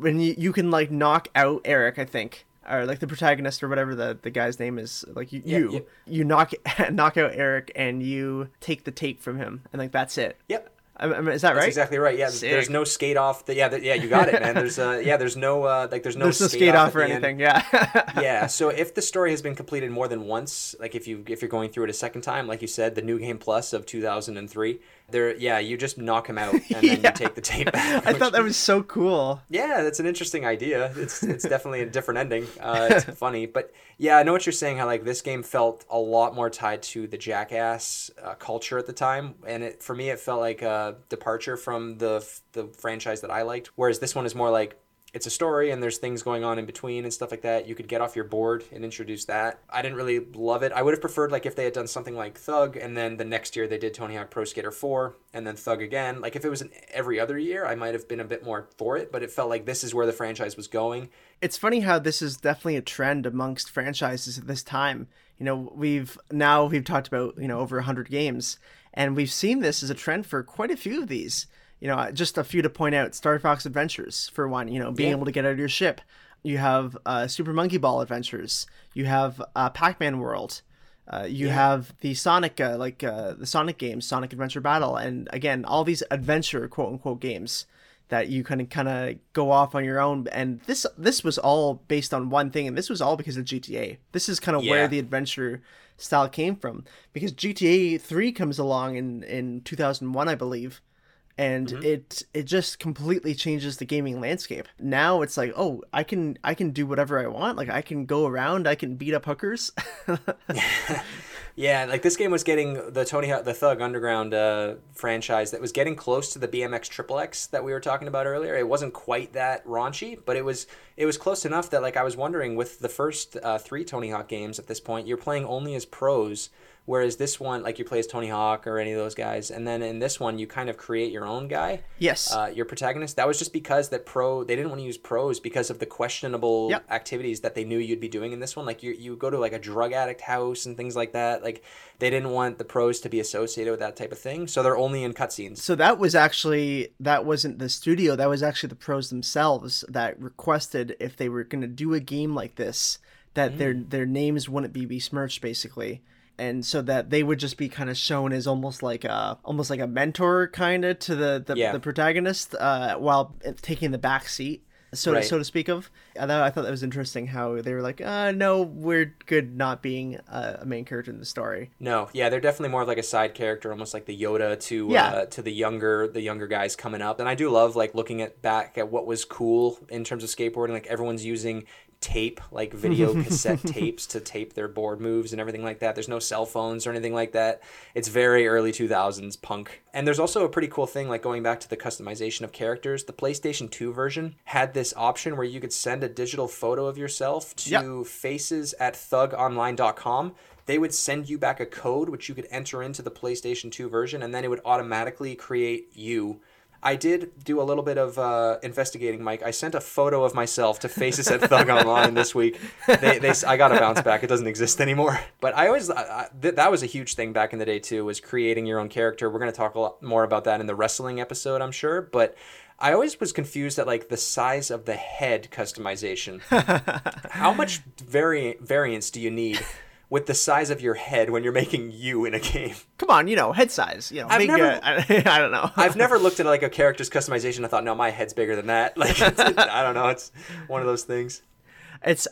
when you, you can like knock out eric i think or like the protagonist or whatever the, the guy's name is like you Yeah, you, yeah. you knock knock out eric and you take the tape from him and like that's it yep I, mean, is that That's right exactly right. Yeah, Sick. there's no skate off. The, yeah, the, yeah, you got it, man. There's uh, yeah, there's no uh, like there's no there's no skate off off or the end. anything yeah yeah so if the story has been completed more than once like if you if you're going through it a second time like you said the new game plus of 2003 there yeah you just knock him out and then Yeah. you take the tape back i thought that was so cool. Yeah that's an interesting idea. It's it's definitely a different ending. Uh, it's funny but yeah i know what you're saying how like this game felt a lot more tied to the jackass uh, culture at the time and it for me it felt like a departure from the the franchise that i liked whereas this one is more like it's a story and there's things going on in between and stuff like that. You could get off your board and introduce that. I didn't really love it. I would have preferred like if they had done something like Thug and then the next year they did Tony Hawk Pro Skater 4 and then Thug again. Like if it was an every other year, I might have been a bit more for it, but it felt like this is where the franchise was going. it's funny how this is definitely a trend amongst franchises at this time. You know, we've now we've talked about you know over hundred games, and we've seen this as a trend for quite a few of these. You know, just a few to point out: Star Fox Adventures for one. You know, being Yeah. able to get out of your ship. You have uh, Super Monkey Ball Adventures. You have uh, Pac Man World. Uh, you have the Sonic, uh, like uh, the Sonic games, Sonic Adventure Battle, and again, all these adventure quote unquote games that you can kind of go off on your own. And this this was all based on one thing, and this was all because of GTA. This is kind of Yeah. where the adventure style came from, because GTA Three comes along in in two thousand one, I believe. And it it just completely changes the gaming landscape. Now it's like, oh, I can I can do whatever I want. Like I can go around, I can beat up hookers. Yeah, like this game was getting the Tony Hawk, the Thug Underground uh, franchise that was getting close to the BMX Triple X that we were talking about earlier. It wasn't quite that raunchy, but it was it was close enough that like I was wondering with the first uh, three Tony Hawk games at this point, you're playing only as pros, whereas this one like you play as Tony Hawk or any of those guys, and then in this one you kind of create your own guy. yes. Uh, your protagonist. That was just because that pro they didn't want to use pros because of the questionable Yep. activities that they knew you'd be doing in this one. Like you you go to like a drug addict house and things like that. Like they didn't want the pros to be associated with that type of thing, so they're only in cutscenes. So that was actually that wasn't the studio. That was actually the pros themselves that requested if they were going to do a game like this that their their names wouldn't be besmirched basically. And so that they would just be kind of shown as almost like a almost like a mentor kind of to the the, Yeah. the protagonist uh, while taking the back seat. so Right. so to speak of. I thought, I thought that was interesting how they were like, uh, no, we're good not being a, a main character in the story. No, yeah, they're definitely more of like a side character, almost like the Yoda to Yeah. uh, to the younger the younger guys coming up. And I do love like looking at back at what was cool in terms of skateboarding. Like everyone's using tape, like video cassette tapes to tape their board moves and everything like that. There's no cell phones or anything like that. It's very early 2000s punk. And there's also a pretty cool thing like going back to the customization of characters. The PlayStation 2 version had this option where you could send a digital photo of yourself to Yep. faces at thugonline.com they would send you back a code which you could enter into the PlayStation 2 version and then it would automatically create you. I did do a little bit of uh, investigating, Mike. I sent a photo of myself to Faces at Thug Online this week. They, they, I got a bounce back. It doesn't exist anymore. But I always, I, th- that was a huge thing back in the day too, was creating your own character. We're going to talk a lot more about that in the wrestling episode, I'm sure. But I always was confused at like the size of the head customization. How much vari- variance do you need with the size of your head when you're making you in a game? Come on, you know, head size. You know, I've never- uh, I, I don't know. I've never looked at like a character's customization. I thought, no, my head's bigger than that. Like, it's, I don't know. It's one of those things. it's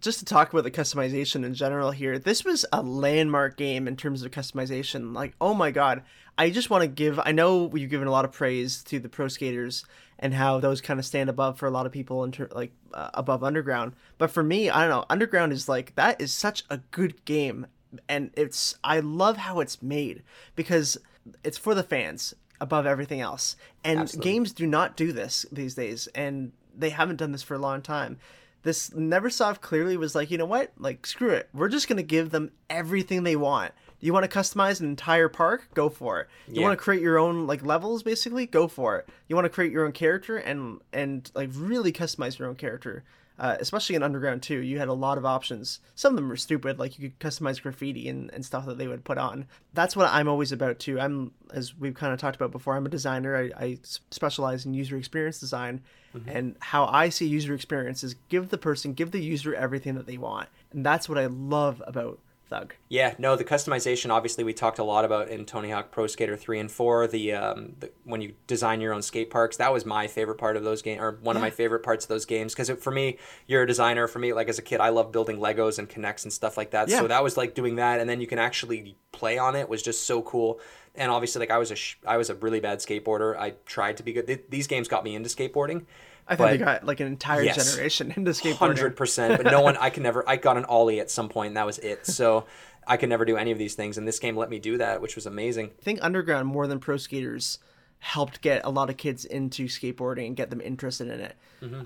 just to talk about the customization in general here. This was a landmark game in terms of customization. Like, oh my god, I just want to give. I know you've given a lot of praise to the pro skaters and how those kind of stand above for a lot of people in ter- like uh, above underground. But for me, I don't know. Underground is like that is such a good game, and it's I love how it's made because it's for the fans above everything else. And Absolutely. games do not do this these days, and they haven't done this for a long time. This Neversoft clearly was like, you know what? Like, screw it. We're just gonna give them everything they want. You want to customize an entire park? Go for it. You Yeah. want to create your own like levels, basically? Go for it. You want to create your own character and and like really customize your own character. Uh, especially in Underground 2, you had a lot of options. Some of them were stupid, like you could customize graffiti and, and stuff that they would put on. That's what I'm always about too. I'm, as we've kind of talked about before, I'm a designer. I specialize in user experience design. And how I see user experience is give the person, give the user everything that they want. And that's what I love about Thug. Yeah, no, the customization. Obviously, we talked a lot about in Tony Hawk Pro Skater three and four. The, um, the when you design your own skate parks, that was my favorite part of those games, or one of my favorite parts of those games. Because for me, you're a designer. For me, like as a kid, I love building Legos and K'Nex and stuff like that. Yeah. So that was like doing that, and then you can actually play on it was just so cool. And obviously, like I was a sh- I was a really bad skateboarder. I tried to be good. Th- these games got me into skateboarding. I think they got like an entire Yes. generation into skateboarding. hundred percent. But no one, I can never. I got an ollie at some point, and that was it. So I could never do any of these things, and this game let me do that, which was amazing. I think Underground more than Pro Skaters helped get a lot of kids into skateboarding and get them interested in it.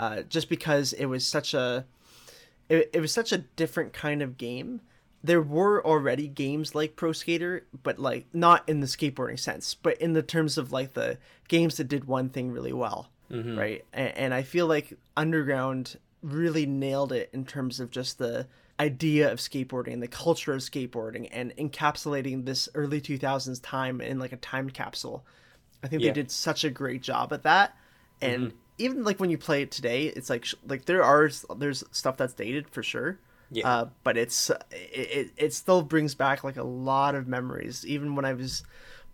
Uh, just because it was such a, it, it was such a different kind of game. There were already games like Pro Skater, but like not in the skateboarding sense, but in the terms of like the games that did one thing really well, right? And, and I feel like Underground really nailed it in terms of just the idea of skateboarding, the culture of skateboarding, and encapsulating this early 2000s time in like a time capsule. I think Yeah. they did such a great job at that. And even like when you play it today, it's like like there are there's stuff that's dated for sure. Yeah. Uh, but it's it, it it still brings back like a lot of memories. Even when I was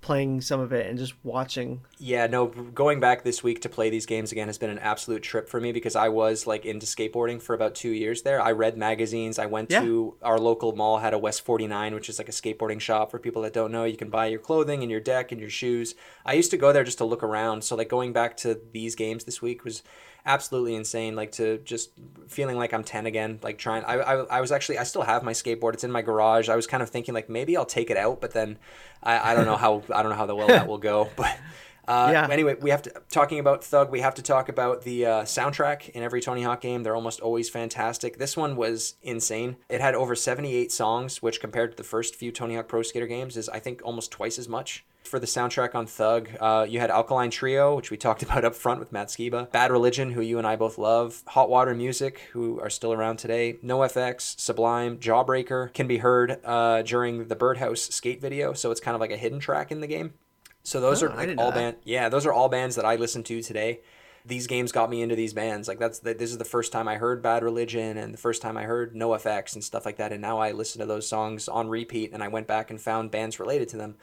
playing some of it and just watching Yeah, no, going back this week to play these games again has been an absolute trip for me because I was like into skateboarding for about two years there. I read magazines. I went Yeah. to our local mall, had a West 49, which is like a skateboarding shop for people that don't know. You can buy your clothing and your deck and your shoes. I used to go there just to look around. So, like, going back to these games this week was absolutely insane. Like, to just feeling like I'm 10 again, like trying. I, I, I was actually, I still have my skateboard. It's in my garage. I was kind of thinking, like, maybe I'll take it out, but then I, I don't know how, I don't know how the well that will go. But, uh, Yeah. Anyway, we have to talking about Thug. We have to talk about the uh, soundtrack in every Tony Hawk game. They're almost always fantastic. This one was insane. It had over seventy-eight songs, which compared to the first few Tony Hawk Pro Skater games is I think almost twice as much. For the soundtrack on Thug, uh, you had Alkaline Trio, which we talked about up front with Matt Skiba, Bad Religion, who you and I both love, Hot Water Music, who are still around today, NoFX, Sublime, Jawbreaker, can be heard uh, during the Birdhouse skate video, so it's kind of like a hidden track in the game. So those Oh, are like all band. Yeah, those are all bands that I listen to today. These games got me into these bands. Like that's the, this is the first time I heard Bad Religion and the first time I heard NoFX and stuff like that. And now I listen to those songs on repeat. And I went back and found bands related to them.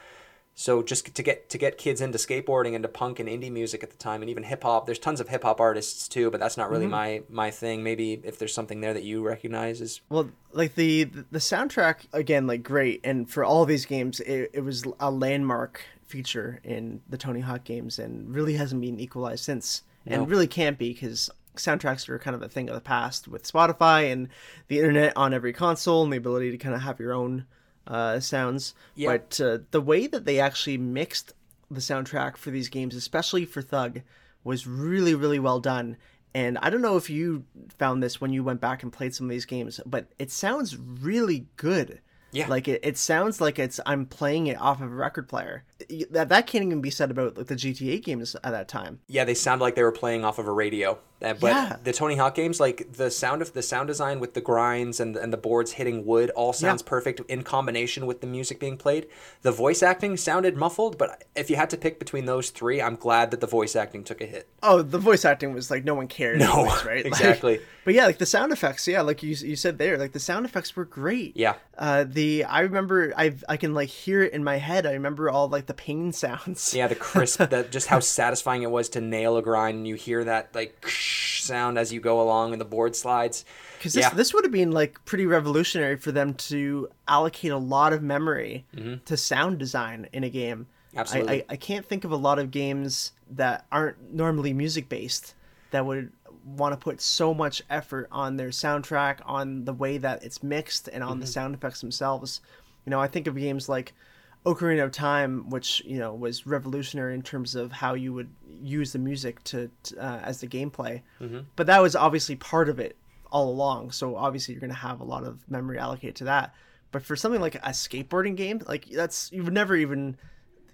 So just to get to get kids into skateboarding, into punk and indie music at the time, and even hip hop. There's tons of hip hop artists too, but that's not really mm-hmm. my my thing. Maybe if there's something there that you recognize is Well, like the the soundtrack again, like great, and for all these games, it, it was a landmark feature in the Tony Hawk games, and really hasn't been equalized since, No. and really can't be because soundtracks are kind of a thing of the past with Spotify and the internet on every console and the ability to kind of have your own uh, sounds. Yeah. But uh, the way that they actually mixed the soundtrack for these games, especially for Thug, was really really well done. And I don't know if you found this when you went back and played some of these games, but it sounds really good. Yeah. Like it, it sounds like it's I'm playing it off of a record player. That that can't even be said about like the GTA games at that time. yeah, they sound like they were playing off of a radio. Uh, But Yeah. the Tony Hawk games, like the sound of the sound design with the grinds and and the boards hitting wood, all sounds perfect in combination with the music being played. The voice acting sounded muffled, but if you had to pick between those three, I'm glad that the voice acting took a hit. Oh, the voice acting was like no one cared. No, voice, right? Like- exactly. but yeah, like the sound effects. Yeah, like you you said there, like the sound effects were great. Yeah. Uh, the I remember I I can like hear it in my head. I remember all like the pain sounds. Yeah, the crisp, that just how satisfying it was to nail a grind, and you hear that like sound as you go along, and the board slides. Because this, Yeah. this would have been like pretty revolutionary for them to allocate a lot of memory to sound design in a game. Mm-hmm. Absolutely. I, I, I can't think of a lot of games that aren't normally music based that would want to put so much effort on their soundtrack, on the way that it's mixed, and on the Mm-hmm. sound effects themselves. You know, I think of games like Ocarina of Time, which you know was revolutionary in terms of how you would use the music to, to, uh, as the gameplay. Mm-hmm. But that was obviously part of it all along. So obviously you're going to have a lot of memory allocated to that. But for something like a skateboarding game, like that's you would never even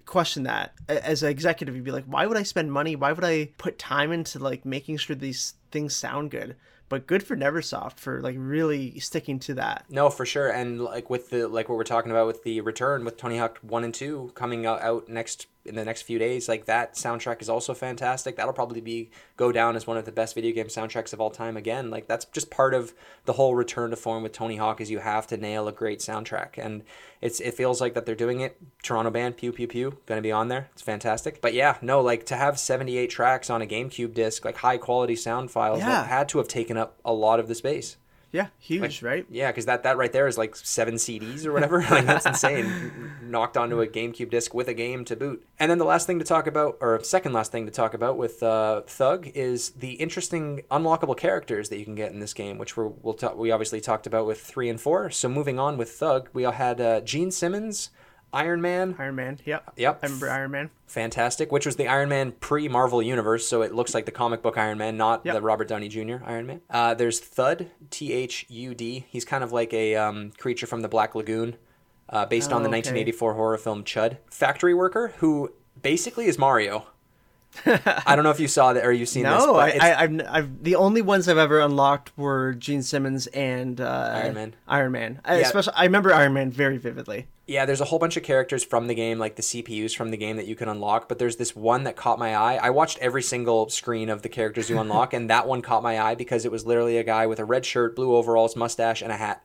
question that as an executive you'd be like why would i spend money why would i put time into like making sure these things sound good but good for neversoft for like really sticking to that. No, for sure, and like with the like what we're talking about with the return with Tony Hawk One and Two coming out, out next in the next few days, like that soundtrack is also fantastic. That'll probably be go down as one of the best video game soundtracks of all time. Again, like that's just part of the whole return to form with Tony Hawk is you have to nail a great soundtrack, and it's it feels like that they're doing it. Toronto band Pew Pew Pew going to be on there. It's fantastic. But yeah, no, like to have seventy eight tracks on a GameCube disc, like high quality sound files, Yeah. that had to have taken up a lot of the space. Yeah huge right Yeah, because that, that right there is like seven CDs or whatever. like that's insane. Knocked onto a GameCube disc with a game to boot. And then the last thing to talk about, or second last thing to talk about with uh, Thug is the interesting unlockable characters that you can get in this game, which we're, we'll talk, we obviously talked about with three and four. So moving on with Thug, we all had uh, Gene Simmons, Iron Man. iron man yep Yep. i remember iron man Fantastic, which was the Iron Man pre Marvel universe, so it looks like the comic book Iron Man, not Yep. the Robert Downey Jr. Iron Man. Uh, there's Thud, T H U D. He's kind of like a um, creature from the Black Lagoon, uh, based on the Oh, okay. 1984 horror film Chud. Factory worker who basically is Mario. I don't know if you saw that or you've seen this. no I, I, I've, I've the only ones i've ever unlocked were gene simmons and uh, Iron Man. iron man I, Yeah. especially i remember iron man very vividly Yeah, there's a whole bunch of characters from the game, like the CPUs from the game that you can unlock, but there's this one that caught my eye. I watched every single screen of the characters you unlock, and that one caught my eye because it was literally a guy with a red shirt, blue overalls, mustache, and a hat.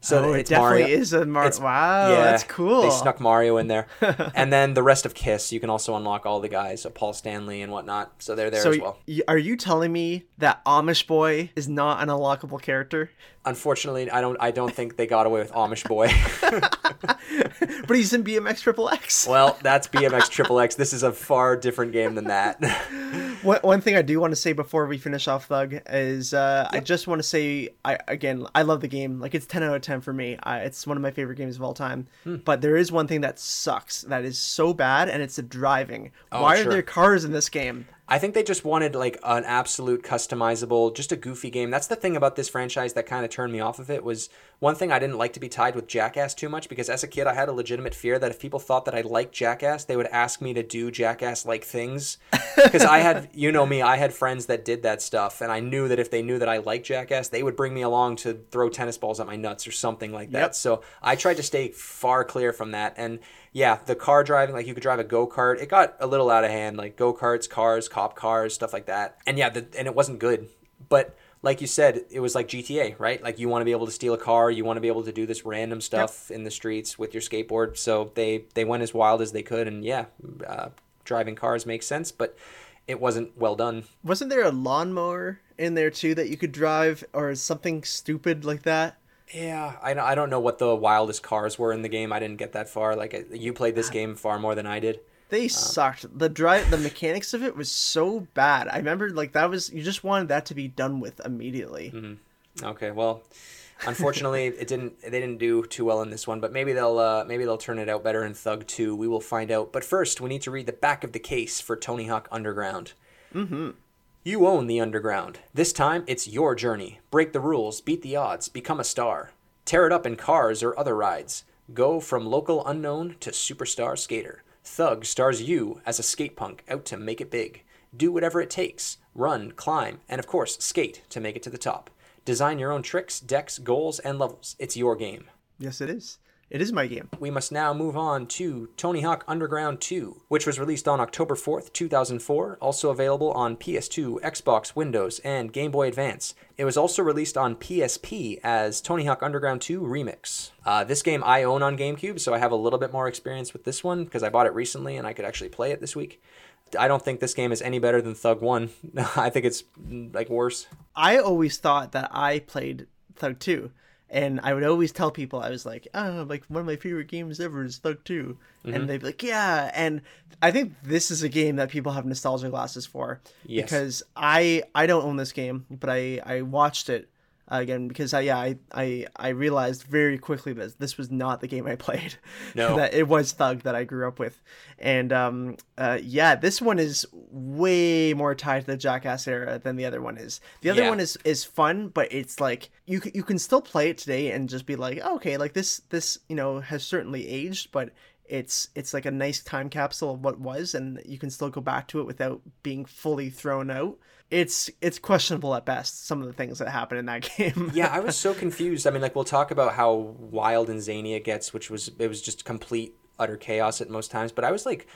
So Oh, it definitely Mario. is a Mario. Wow, that's cool. They snuck Mario in there, and then the rest of Kiss. You can also unlock all the guys, so Paul Stanley and whatnot. So they're there so as well. y- are you telling me that amish boy is not an unlockable character Unfortunately, I don't. I don't think they got away with Amish Boy. but he's in bmx triple x well, that's BMX Triple X. This is a far different game than that. One, one thing I do want to say before we finish off Thug is uh, I just want to say I again I love the game like it's ten out of ten for me. I, it's one of my favorite games of all time. Hmm. But there is one thing that sucks that is so bad and it's the driving. Oh, Why sure. are there cars in this game? I think they just wanted like an absolute customizable, just a goofy game. That's the thing about this franchise that kind of turned me off of it was one thing I didn't like to be tied with Jackass too much because as a kid I had a legitimate fear that if people thought that I liked Jackass, they would ask me to do Jackass like things. Because I had, you know me, I had friends that did that stuff, and I knew that if they knew that I liked Jackass, they would bring me along to throw tennis balls at my nuts or something like that. Yep. So I tried to stay far clear from that. And yeah, the car driving, like you could drive a go kart, it got a little out of hand, like go karts, cars, cop cars, stuff like that. And yeah, the, and it wasn't good. But like you said, it was like GTA, right? Like you want to be able to steal a car, you want to be able to do this random stuff in the streets with your skateboard. So they they went as wild as they could, and yeah, uh, driving cars makes sense, but it wasn't well done. Wasn't there a lawnmower in there too that you could drive, or something stupid like that? Yeah, I, I don't know what the wildest cars were in the game. I didn't get that far. Like you played this game far more than I did. They sucked. The drive, the mechanics of it was so bad. I remember like that was you just wanted that to be done with immediately. Okay, well, unfortunately, it didn't. They didn't do too well in this one, but maybe they'll uh, maybe they'll turn it out better in Thug Two. We will find out. But first, we need to read the back of the case for Tony Hawk Underground. Mm-hmm. You own the Underground. This time, it's your journey. Break the rules, beat the odds, become a star. Tear it up in cars or other rides. Go from local unknown to superstar skater. Thug stars you as a skate punk out to make it big. Do whatever it takes. Run, climb, and of course, skate to make it to the top. Design your own tricks, decks, goals, and levels. It's your game. Yes, it is. It is my game. We must now move on to Tony Hawk Underground 2, which was released on October 4th, 2004, also available on PS2, Xbox, Windows, and Game Boy Advance. It was also released on PSP as Tony Hawk Underground 2 Remix. Uh, this game I own on GameCube, so I have a little bit more experience with this one because I bought it recently and I could actually play it this week. I don't think this game is any better than Thug 1. I think it's like worse. I always thought that I played Thug 2. And I would always tell people, I was like, oh, like one of my favorite games ever is Thug 2. And mm-hmm. they'd be like, yeah. And I think this is a game that people have nostalgia glasses for. Yes. Because I I don't own this game, but I, I watched it uh, again because I yeah I, I I realized very quickly that this was not the game I played. No. that it was Thug that I grew up with, and um uh yeah this one is way more tied to the Jackass era than the other one is. The other Yeah. one is is fun, but it's like you you can still play it today and just be like oh, okay like this this you know has certainly aged, but it's it's like a nice time capsule of what was and you can still go back to it without being fully thrown out it's it's questionable at best some of the things that happen in that game yeah, I was so confused. I mean, like we'll talk about how wild and zany it gets, which was it was just complete utter chaos at most times. But I was like,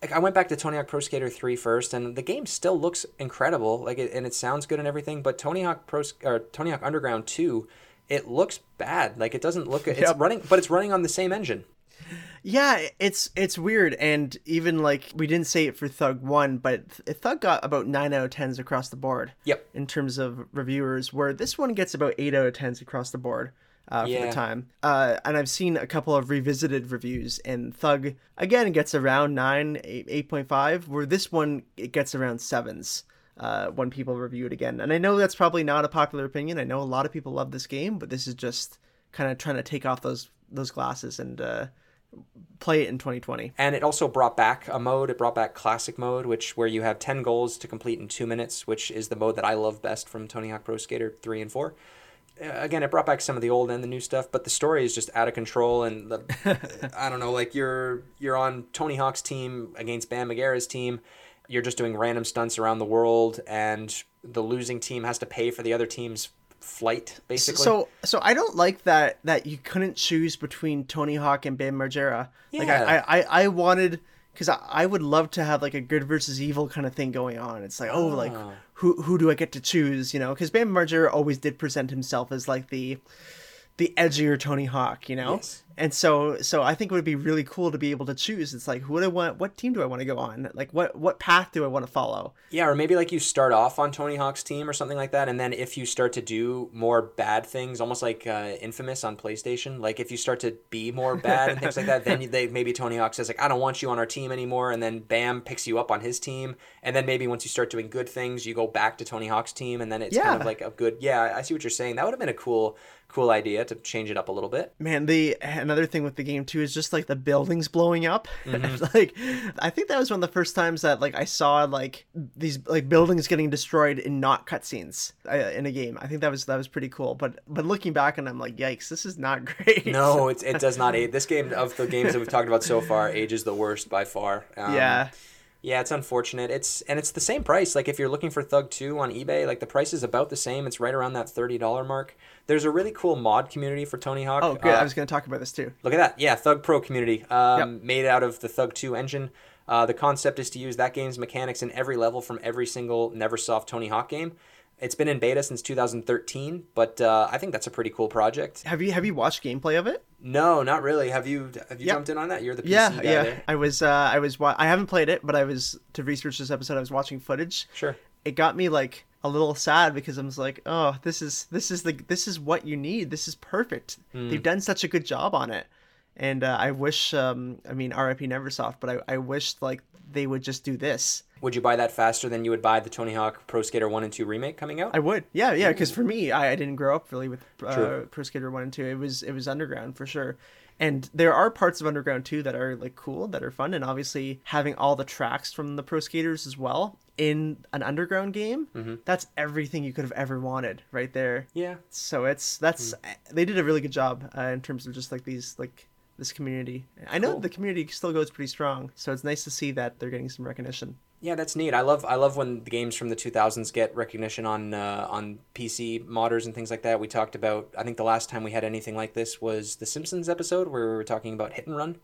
like I went back to Tony Hawk Pro Skater 3 first, and the game still looks incredible. Like it, and it sounds good and everything. But Tony Hawk Pro or Tony Hawk Underground 2, it looks bad. Like it doesn't look. It's Yep. running, but it's running on the same engine. Yeah it's it's weird and even like we didn't say it for thug 1 but thug got about 9 out of 10s across the board Yep. in terms of reviewers where this one gets about 8 out of 10s across the board uh, for the time. Uh, and i've seen a couple of revisited reviews and thug again gets around 9 8, 8.5 where this one it gets around 7s uh, when people review it again. And i know that's probably not a popular opinion. I know a lot of people love this game but this is just kind of trying to take off those those glasses and uh, play it in 2020 And it also brought back a mode. It brought back classic mode, which where you have ten goals to complete in two minutes, which is the mode that I love best from Tony Hawk Pro Skater three and four. Uh, Again, it brought back some of the old and the new stuff, but the story is just out of control. And the, I don't know, like you're you're on Tony Hawk's team against Bam Margera's team. You're just doing random stunts around the world, and the losing team has to pay for the other team's flight, basically. So so I don't like that that you couldn't choose between Tony Hawk and Bam Margera. Like Yeah. I, I, I, I wanted because I, I would love to have like a good versus evil kind of thing going on. It's like oh like Ah. who who do I get to choose? You know because Bam Margera always did present himself as like the the edgier Tony Hawk. You know. Yes. And so, so I think it would be really cool to be able to choose. It's like, who do I want? What team do I want to go on? Like, what what path do I want to follow? Yeah, or maybe like you start off on Tony Hawk's team or something like that, and then if you start to do more bad things, almost like uh, Infamous on PlayStation, like if you start to be more bad and things like that, then they maybe Tony Hawk says like I don't want you on our team anymore, and then Bam picks you up on his team, and then maybe once you start doing good things, you go back to Tony Hawk's team, and then it's kind of like a good. Yeah, I see what you're saying. That would have been a cool, cool idea to change it up a little bit. Man, the another thing with the game too is just like the buildings blowing up. Mm-hmm. like, I think that was one of the first times that like I saw like these like buildings getting destroyed in not cutscenes uh, in a game. I think that was that was pretty cool. But but looking back and I'm like, yikes, this is not great. No, it's, it does not age. This game of the games that we've talked about so far ages the worst by far. Um, yeah. Yeah, it's unfortunate. It's and it's the same price. Like if you're looking for Thug 2 on eBay, like the price is about the same. It's right around that $30 mark. There's a really cool mod community for Tony Hawk. Oh, good. Uh, I was going to talk about this too. Look at that. Yeah, Thug Pro community. Um, Made out of the Thug 2 engine. Uh, the concept is to use that game's mechanics in every level from every single Neversoft Tony Hawk game. It's been in beta since 2013, but uh, I think that's a pretty cool project. Have you have you watched gameplay of it? No, not really. Have you have you Yeah. jumped in on that? You're the PC yeah, guy yeah. there. I was uh, I was wa- I haven't played it, but I was to research this episode. I was watching footage. Sure. It got me like a little sad because I was like, oh, this is this is the this is what you need. This is perfect. Hmm. They've done such a good job on it, and uh, I wish. Um, I mean, RIP Neversoft, but I I wish like they would just do this. Would you buy that faster than you would buy the Tony Hawk Pro Skater 1 and 2 remake coming out? I would, yeah, yeah, because for me, I, I didn't grow up really with uh, Pro Skater One and Two. It was it was Underground for sure, and there are parts of Underground Two that are like cool, that are fun, and obviously having all the tracks from the Pro Skaters as well in an Underground game, Mm-hmm. that's everything you could have ever wanted right there. yeah. So it's that's they did a really good job uh, in terms of just like these like this community. I know Cool. the community still goes pretty strong, so it's nice to see that they're getting some recognition. Yeah, that's neat. I love I love when the games from the 2000s get recognition on uh, on PC modders and things like that. We talked about I think the last time we had anything like this was the Simpsons episode where we were talking about Hit and Run,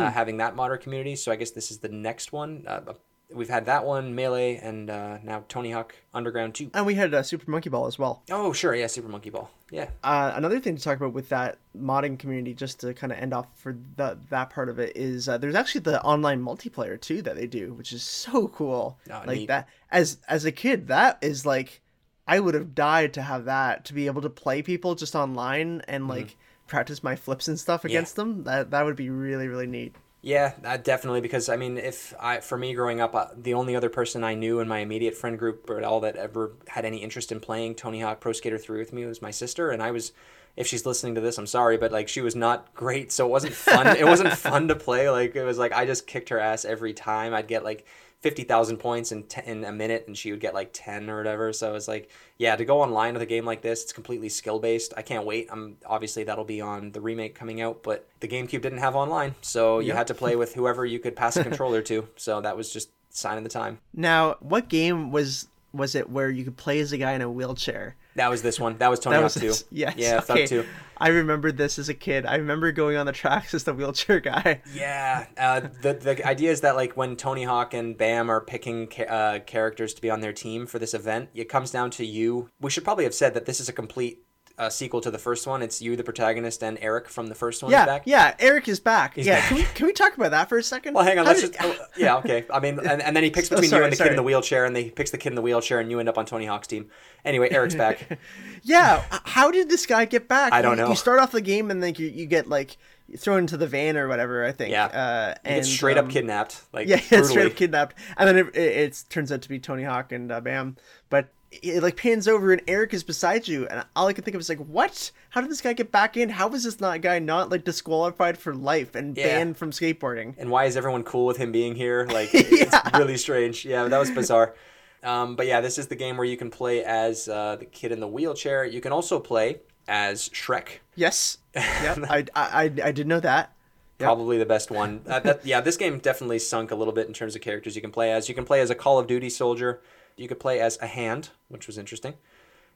uh, having that modder community. So I guess this is the next one. Uh, we've had that one, Melee, and uh, now Tony Hawk Underground 2. And we had uh, Super Monkey Ball as well. Oh, sure, yeah, Super Monkey Ball. Yeah. Uh, another thing to talk about with that modding community, just to kind of end off for the, that part of it, is uh, there's actually the online multiplayer too that they do, which is so cool. Oh, like neat. that as as a kid, that is like I would have died to have that to be able to play people just online and like practice my flips and stuff Mm-hmm. Yeah. against them. That that would be really really neat. Yeah, uh, definitely. Because I mean, if I, for me growing up, uh, the only other person I knew in my immediate friend group or at all that ever had any interest in playing Tony Hawk Pro Skater 3 with me was my sister, and I was. If she's listening to this, I'm sorry, but like she was not great, so it wasn't fun. it wasn't fun to play. Like it was like I just kicked her ass every time. I'd get like fifty thousand points in in a minute, and she would get like ten or whatever. So it was like, yeah, to go online with a game like this, it's completely skill based. I can't wait. I'm obviously that'll be on the remake coming out, but the GameCube didn't have online, so you Yep. had to play with whoever you could pass a controller to. So that was just sign of the time. Now, what game was was it where you could play as a guy in a wheelchair? That was this one. That was Tony That Hawk was 2. yes. Yeah, okay. Thug 2. I remembered this as a kid. I remember going on the tracks as the wheelchair guy. Yeah, uh, the the idea is that like when Tony Hawk and Bam are picking ca- uh, characters to be on their team for this event, it comes down to you. We should probably have said that this is a complete uh, sequel to the first one. It's you, the protagonist, and Eric from the first one. Yeah, back. yeah. Eric is back. yeah, back. can we can we talk about that for a second? Well, hang on. How Let's did- just. oh, yeah, okay. I mean, and, and then he picks Oh, between sorry, you and the sorry. kid in the wheelchair, and they he picks the kid in the wheelchair, and you end up on Tony Hawk's team. Anyway, Eric's back. yeah. How did this guy get back? I don't know. You start off the game and then you, you get like thrown into the van or whatever. I think. Yeah. Uh, and straight um, up kidnapped. Like Yeah, brutally. straight up kidnapped, and then it, it, it turns out to be Tony Hawk and uh, Bam. But it, like pans over and Eric is beside you, and all I can think of is like, what? How did this guy get back in? How was this not guy not like disqualified for life and Yeah. banned from skateboarding? and why is everyone cool with him being here? Like, it's really strange. Yeah, that was bizarre. Um, but yeah, this is the game where you can play as uh, the kid in the wheelchair. You can also play as Shrek, Yes. Yeah. I, I I I did know that. Yep. probably the best one. Uh, that, yeah, this game definitely sunk a little bit in terms of characters you can play as. You can play as a Call of Duty soldier. You could play as a hand, which was interesting.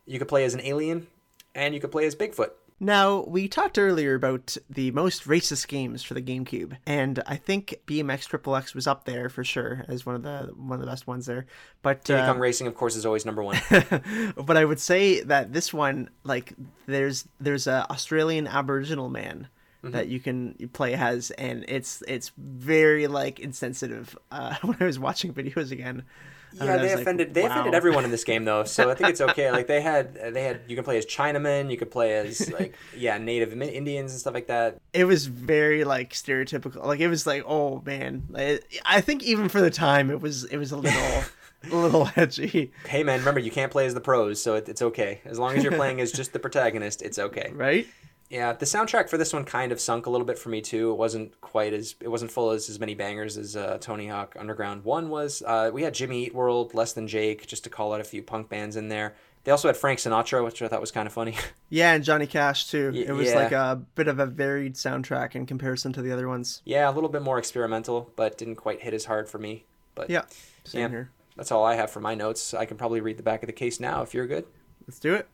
You could play as an alien, and you could play as Bigfoot. Now, we talked earlier about the most racist games for the GameCube, and I think BMX Triple X was up there for sure as one of the one of the best ones there. But Diddy uh, Racing, of course, is always number one. but I would say that this one, like, there's there's a Australian Aboriginal man Mm-hmm. that you can play as, and it's it's very like insensitive. Uh, when I was watching videos again, Yeah, they was like, offended. they offended everyone in this game though, so I think it's okay. Like they had, they had. You can play as Chinaman. You could play as like yeah, Native Indians and stuff like that. It was very like stereotypical. Like it was like, oh man, I think even for the time, it was it was a little a little edgy, Hey man, remember you can't play as the pros, so it, it's okay as long as you're playing as just the protagonist. It's okay. right? Yeah, the soundtrack for this one kind of sunk a little bit for me too. It wasn't quite as it wasn't full as as many bangers as uh, Tony Hawk Underground One was. Uh, we had Jimmy Eat World, Less Than Jake, just to call out a few punk bands in there. They also had Frank Sinatra, which I thought was kind of funny. Yeah, and Johnny Cash too. Y- it was yeah. like a bit of a varied soundtrack in comparison to the other ones. yeah, a little bit more experimental, but didn't quite hit as hard for me. But Yeah, same Yeah. here. That's all I have for my notes. I can probably read the back of the case now if you're good. Let's do it.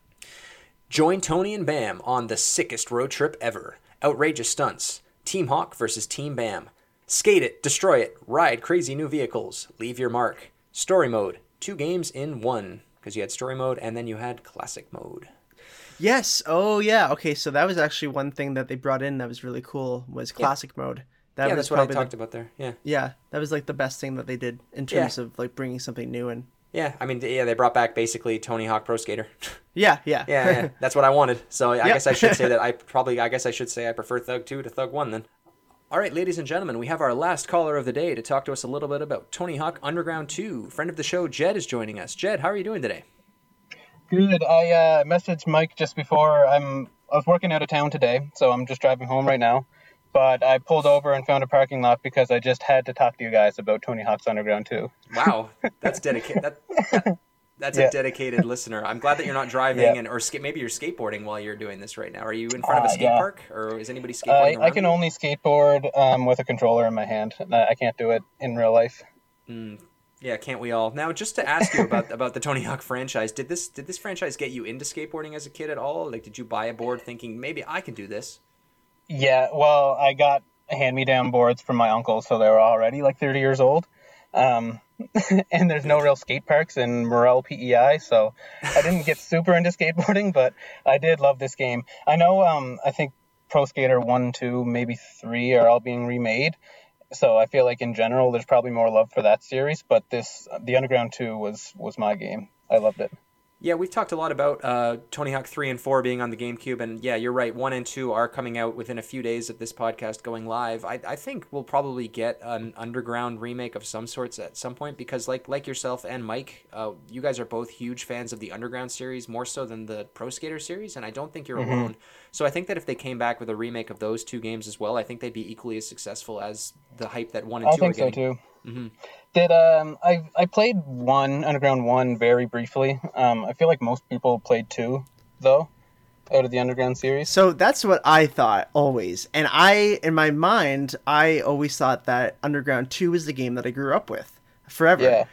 Join Tony and Bam on the sickest road trip ever. Outrageous stunts. Team Hawk versus Team Bam. Skate it, destroy it, ride crazy new vehicles, leave your mark. Story mode. Two games in one. because you had story mode and then you had classic mode. Yes. Oh yeah. Okay. So that was actually one thing that they brought in that was really cool was classic mode. That yeah, was that's what I probably talked the, about there. Yeah. Yeah, that was like the best thing that they did in Yeah. terms of like bringing something new in. Yeah, I mean, yeah, they brought back basically Tony Hawk Pro Skater. Yeah. Yeah. yeah, yeah, that's what I wanted. So I Yep. guess I should say that I probably, I guess I should say I prefer Thug 2 to Thug 1 then. All right, ladies and gentlemen, we have our last caller of the day to talk to us a little bit about Tony Hawk Underground 2. Friend of the show, Jed, is joining us. Jed, how are you doing today? Good. I uh, messaged Mike just before. I'm. I was working out of town today, so I'm just driving home right now. But I pulled over and found a parking lot because I just had to talk to you guys about Tony Hawk's Underground 2. Wow, that's dedicated. That, that- that's Yeah. a dedicated listener. I'm glad that you're not driving Yeah. and or maybe you're skateboarding while you're doing this right now. Are you in front of a Uh, skate yeah. park or is anybody skateboarding I. I can you? only skateboard um, with a controller in my hand. I I can't do it in real life. Yeah, can't we all? Now, just to ask you about about the Tony Hawk franchise, did this did this franchise get you into skateboarding as a kid at all? Like, did you buy a board thinking maybe I can do this? Yeah, well, I got hand-me-down boards from my uncle, so they were already like 30 years old. Um, and there's no real skate parks in Morell, PEI, so I didn't get super into skateboarding, but I did love this game. I know, um, I think Pro Skater 1, 2, maybe 3 are all being remade, so I feel like in general there's probably more love for that series, but this, the Underground 2 was, was my game. I loved it. Yeah, we've talked a lot about uh, Tony Hawk 3 and 4 being on the GameCube, and yeah, you're right. 1 and 2 are coming out within a few days of this podcast going live. I, I think we'll probably get an underground remake of some sorts at some point because, like like yourself and Mike, uh, you guys are both huge fans of the Underground series, more so than the Pro Skater series, and I don't think you're alone. So I think that if they came back with a remake of those two games as well, I think they'd be equally as successful as the hype that 1 and 2 I think are so getting. too. Did um I I played one Underground one very briefly. Um, I feel like most people played two though, out of the Underground series. So that's what I thought always. And I, in my mind, I always thought that Underground 2 was the game that I grew up with forever. Yeah.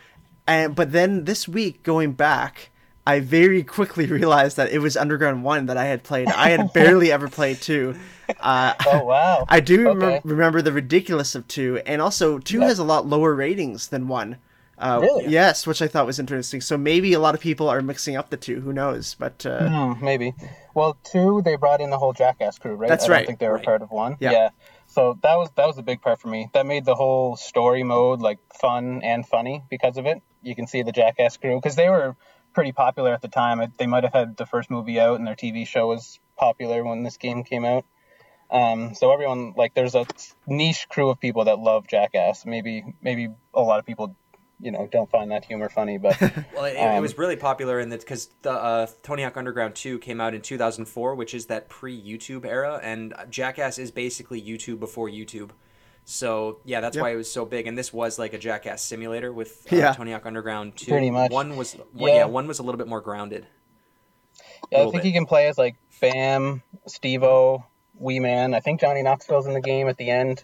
And but then this week going back, I very quickly realized that it was Underground 1 that I had played. I had barely ever played 2. Uh, Oh wow! I do Okay. remember the ridiculous of 2 and also 2 Yeah. has a lot lower ratings than 1. Uh, Really? Yes, which I thought was interesting. So maybe a lot of people are mixing up the two. Who knows? But uh, Hmm, maybe. Well, two they brought in the whole Jackass crew, right? That's I don't think they were Right. part of one. Yeah. So that was that was a big part for me. That made the whole story mode like fun and funny because of it. You can see the Jackass crew because they were pretty popular at the time. They might have had the first movie out and their TV show was popular when this game came out. Um, so everyone like there's a niche crew of people that love Jackass. Maybe maybe a lot of people, you know, don't find that humor funny, but Well, it, it Um, was really popular in that because the uh, Tony Hawk Underground 2 came out in 2004, which is that pre-YouTube era, and Jackass is basically YouTube before YouTube. So yeah, that's Yep. why it was so big. And this was like a Jackass simulator with uh, Yeah. Tony Hawk Underground 2. Pretty much. One was one, yeah. Yeah. one was a little bit more grounded. Yeah, I think bit. you can play as like Bam, Steve-O, Wee Man. I think Johnny Knoxville's in the game at the end.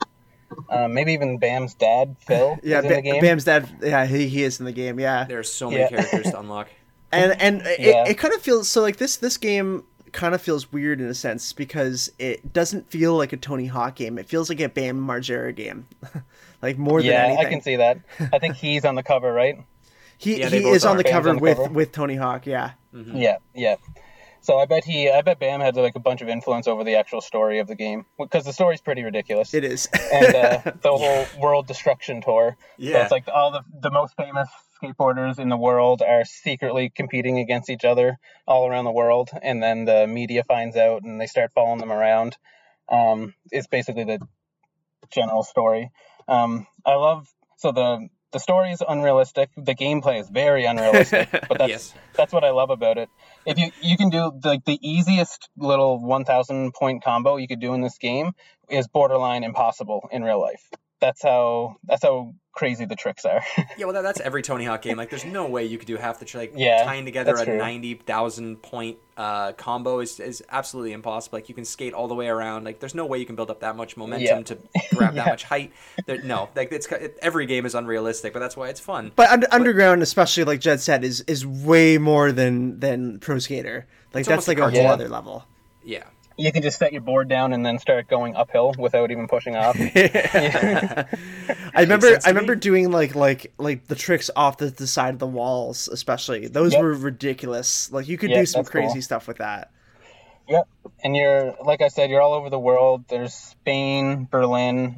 Um, maybe even Bam's dad, Phil, yeah, is in Ba- the game. Bam's dad. Yeah, he, he is in the game. Yeah. There are so many Yeah. characters to unlock. and and Yeah. it, it kind of feels so like this this game kind of feels weird in a sense because it doesn't feel like a Tony Hawk game. It feels like a Bam Margera game, like more than yeah, anything. I can see that. I think he's on the cover, right? He Yeah, he is on the cover on the with cover. with Tony Hawk. Yeah, Yeah, yeah. So I bet he, I bet Bam had like a bunch of influence over the actual story of the game because the story's pretty ridiculous. it is. and uh, the whole world destruction tour. So Yeah. it's like all the the most famous skateboarders in the world are secretly competing against each other all around the world, and then the media finds out and they start following them around. Um, it's basically the general story. Um, I love so the the story is unrealistic. The gameplay is very unrealistic, but that's Yes. that's what I love about it. If you you can do like the easiest little 1000 point combo you could do in this game is borderline impossible in real life. That's how that's how crazy the tricks are. Yeah, well, that, that's every Tony Hawk game. Like, there's no way you could do half the trick. Like, Yeah, tying together a true. ninety thousand point uh, combo is, is absolutely impossible. Like, you can skate all the way around. Like, there's no way you can build up that much momentum Yeah. to grab that much height. There, no, like it's it, every game is unrealistic, but that's why it's fun. But under, underground, especially like Jed said, is is way more than than Pro Skater. Like that's almost like a a whole other level. Yeah, you can just set your board down and then start going uphill without even pushing off. I remember I remember me. doing like like like the tricks off the, the side of the walls, especially. Those Yep. were ridiculous. Like you could Yeah, do some that's cool. crazy stuff with that. Yep. And you're like I said, you're all over the world. There's Spain, Berlin,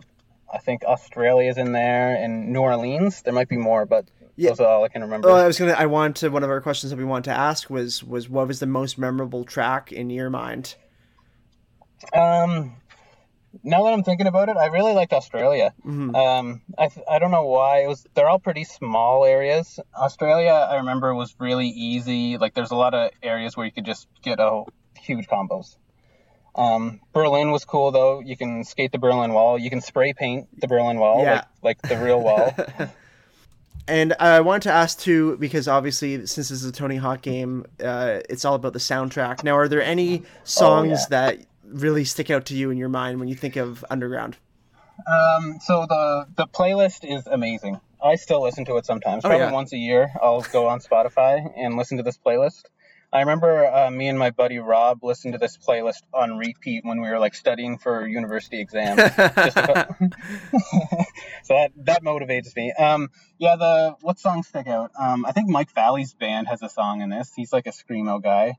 I think Australia's in there, and New Orleans. There might be more, but Yeah. those are all I can remember. Well, I was gonna. I wanted to. One of our questions that we wanted to ask was was what was the most memorable track in your mind? Um, now that I'm thinking about it, I really liked Australia. Mhm. Um, I, I don't know why it was. They're all pretty small areas. Australia, I remember, was really easy. Like there's a lot of areas where you could just get a huge combos. Um, Berlin was cool though. You can skate the Berlin Wall. You can spray paint the Berlin Wall, Yeah. like like the real wall. And I wanted to ask too, because obviously, since this is a Tony Hawk game, uh, it's all about the soundtrack. Now, are there any songs yeah. that really stick out to you in your mind when you think of Underground? Um, so the the playlist is amazing. I still listen to it sometimes. Oh, Probably yeah. once a year, I'll go on Spotify and listen to this playlist. I remember uh, me and my buddy Rob listened to this playlist on repeat when we were like studying for university exams. About- so that that motivates me. Um, yeah, the what songs stick out? Um, I think Mike Vallely's band has a song in this. He's like a screamo guy.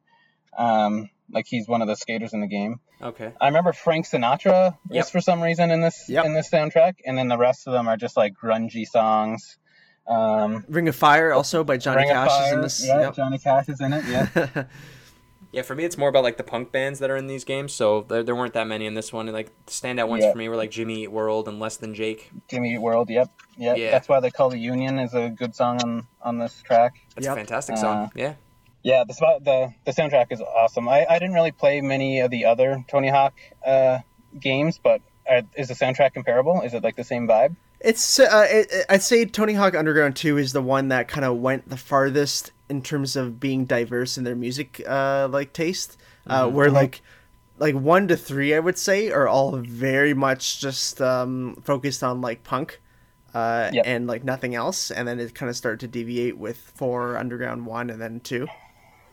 Um, like he's one of the skaters in the game. Okay. I remember Frank Sinatra Yep. is for some reason in this Yep. in this soundtrack, and then the rest of them are just like grungy songs. Um, Ring of Fire, also by Johnny Ring Cash, is in this. Yeah, yep. Johnny Cash is in it. Yeah. Yeah, for me, it's more about like the punk bands that are in these games. So there, there weren't that many in this one. And, like the standout ones Yeah. for me were like Jimmy Eat World and Less Than Jake. Jimmy Eat World. Yep. Yep. Yeah. That's why they call the Union is a good song on on this track. That's Yep. a fantastic song. Uh, yeah. Yeah, the spot the the soundtrack is awesome. I, I didn't really play many of the other Tony Hawk uh, games, but uh, is the soundtrack comparable? Is it like the same vibe? It's uh, it, I'd say Tony Hawk Underground 2 is the one that kind of went the farthest in terms of being diverse in their music uh, like taste. Uh, where like like 1 to 3 I would say are all very much just um, focused on like punk uh, Yep. and like nothing else and then it kind of started to deviate with 4 Underground 1 and then 2.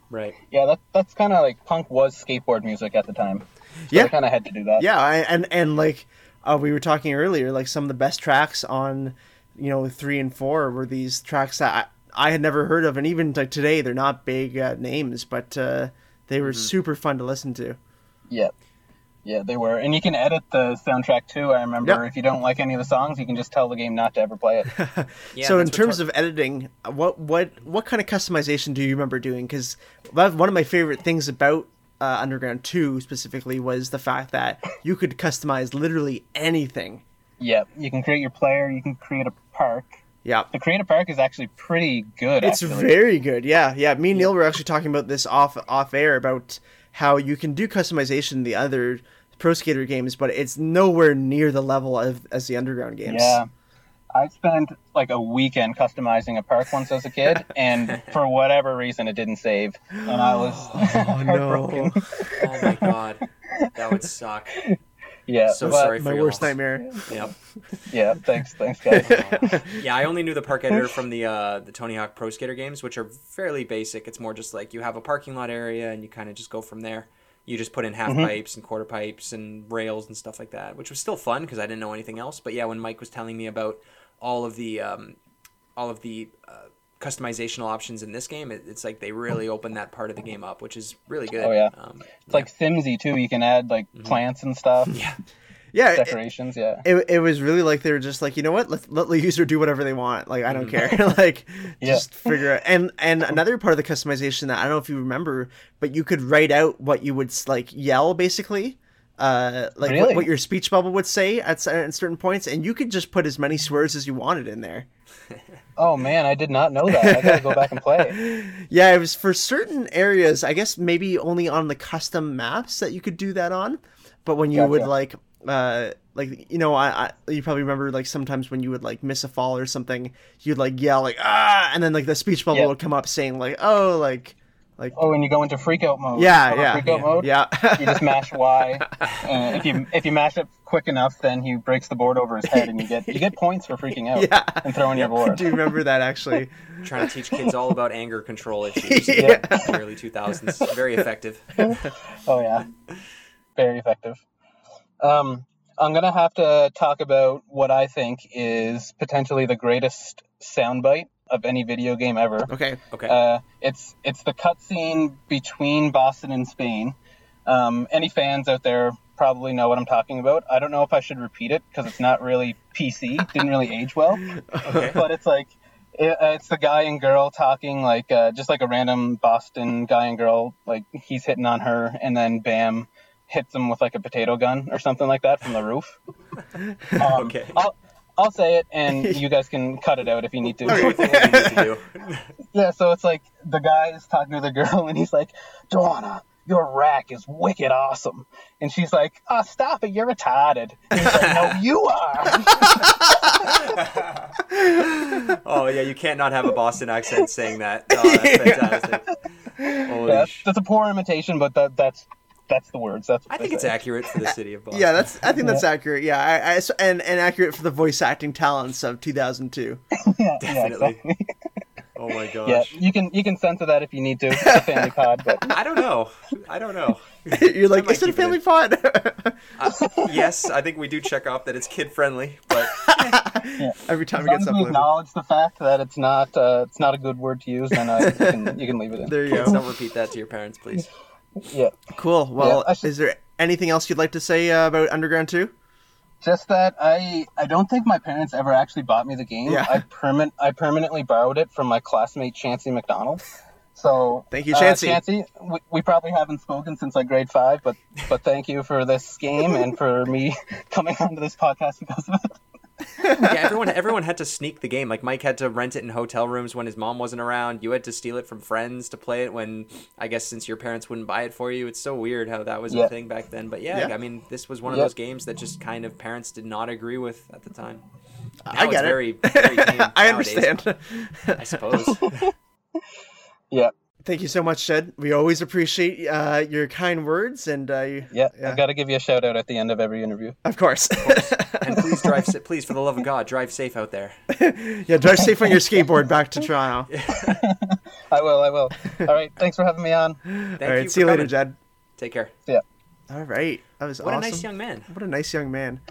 Right. Yeah, that that's kind of like punk was skateboard music at the time. So Yeah. kind of had to do that. Yeah, I, and and like uh, we were talking earlier, like some of the best tracks on, you know, three and four were these tracks that I, I had never heard of, and even like today, they're not big uh, names, but uh, they were super fun to listen to. Yeah. Yeah, they were. And you can edit the soundtrack too. I remember Yep. if you don't like any of the songs, you can just tell the game not to ever play it. Yeah, so in terms tar- of editing, what what what kind of customization do you remember doing? Because one of my favorite things about uh, Underground Two specifically was the fact that you could customize literally anything. yeah, you can create your player, you can create a park. Yeah. The create a park is actually pretty good. It's actually. very good. Yeah, yeah. Me and Neil were actually talking about this off off air about how you can do customization in the other pro skater games, but it's nowhere near the level of as the underground games. Yeah. I spent like a weekend customizing a park once as a kid, and for whatever reason, it didn't save, and I was Oh no. Oh my god, that would suck. Yeah, So but- sorry for My your worst loss. nightmare. Yep. Yeah, thanks, thanks, guys. Yeah, I only knew the park editor from the uh, the Tony Hawk Pro Skater games, which are fairly basic. It's more just like you have a parking lot area and you kind of just go from there. You just put in half pipes and quarter pipes and rails and stuff like that, which was still fun because I didn't know anything else. But yeah, when Mike was telling me about all of the um, all of the uh, customizational options in this game, it, it's like they really open that part of the game up, which is really good. Oh, yeah. um, It's like Simsy too. You can add like plants and stuff, yeah, Yeah. It, decorations. Yeah, it, it was really like they were just like you know what let, let the user do whatever they want like i don't care like Yeah. just figure out and and another part of the customization that i don't know if you remember but you could write out what you would like yell basically uh like what, Really? what your speech bubble would say at, at certain points and you could just put as many swears as you wanted in there Oh man, I did not know that. I gotta go back and play. yeah it was for certain areas i guess maybe only on the custom maps that you could do that on but when you would like uh like you know I, I you probably remember like sometimes when you would like miss a fall or something you'd like yell like ah and then like the speech bubble Yeah. would come up saying like oh like like Oh, and you go into freakout mode. yeah Go to yeah mode. yeah You just mash Y. And if you if you mash it quick enough, then he breaks the board over his head, and you get you get points for freaking out Yeah. and throwing your board. do you remember that actually trying to teach kids all about anger control issues. Yeah. in the early 2000s. Very effective. Oh yeah. very effective. Um, I'm gonna have to talk about what I think is potentially the greatest soundbite of any video game ever. Okay. Okay. Uh, it's it's the cutscene between Boston and Spain. Um, any fans out there probably know what I'm talking about. I don't know if I should repeat it because it's not really PC. Didn't really age well. okay. But it's like it, uh, it's the guy and girl talking like uh, just like a random Boston guy and girl. Like he's hitting on her, and then bam, hits him with like a potato gun or something like that from the roof. Um, Okay. I'll, I'll say it, and you guys can cut it out if you need to. What do you need to do? Yeah, so it's like the guy is talking to the girl and he's like, Joanna, your rack is wicked awesome. And she's like, oh, stop it, you're retarded. And he's like, no, you are. Oh yeah, you can't not have a Boston accent saying that. Oh, that's fantastic. Holy Yeah, sh- that's a poor imitation, but that, that's that's the words. That's what I they think it's say. accurate for the city of Boston. Yeah, that's. I think that's accurate. Yeah, I, I- and and accurate for the voice acting talents of 2002. Yeah, yeah, definitely. exactly. Oh my gosh. Yeah, you can you can censor that if you need to. It's a family pod, but I don't know. I don't know. You're like, is it a keep it family in. pod? Uh, yes, I think we do check off that it's kid friendly, but Every time as it long gets as we uploaded. acknowledge the fact that it's not uh, it's not a good word to use, and uh, you can you can leave it in. There you go. don't repeat that to your parents, please. Yeah. Cool. Well, I should- is there anything else you'd like to say uh, about Underground 2? Just that I I don't think my parents ever actually bought me the game. Yeah. I permanent I permanently borrowed it from my classmate Chancey McDonald. So Thank you, uh, Chancey. Chancey, we, we probably haven't spoken since like grade five, but but thank you for this game and for me coming onto this podcast because of it. Yeah, everyone everyone had to sneak the game. Like Mike had to rent it in hotel rooms when his mom wasn't around. You had to steal it from friends to play it when I guess since your parents wouldn't buy it for you. It's so weird how that was Yeah. a thing back then. But yeah, Yeah. I mean, this was one of Yeah. those games that just kind of parents did not agree with at the time. Now I it's get it. very, very I understand. I suppose. Yeah, Thank you so much, Jed. We always appreciate uh, your kind words, and uh, you- yeah. Yeah. I got to give you a shout out at the end of every interview. of course. and please drive, sa- please for the love of God, drive safe out there. yeah, drive safe on your skateboard back to Toronto. I will. I will. All right. Thanks for having me on. Thank All you. see you later. Jed. Take care. See ya. All right, that was What awesome. a nice young man. What a nice young man.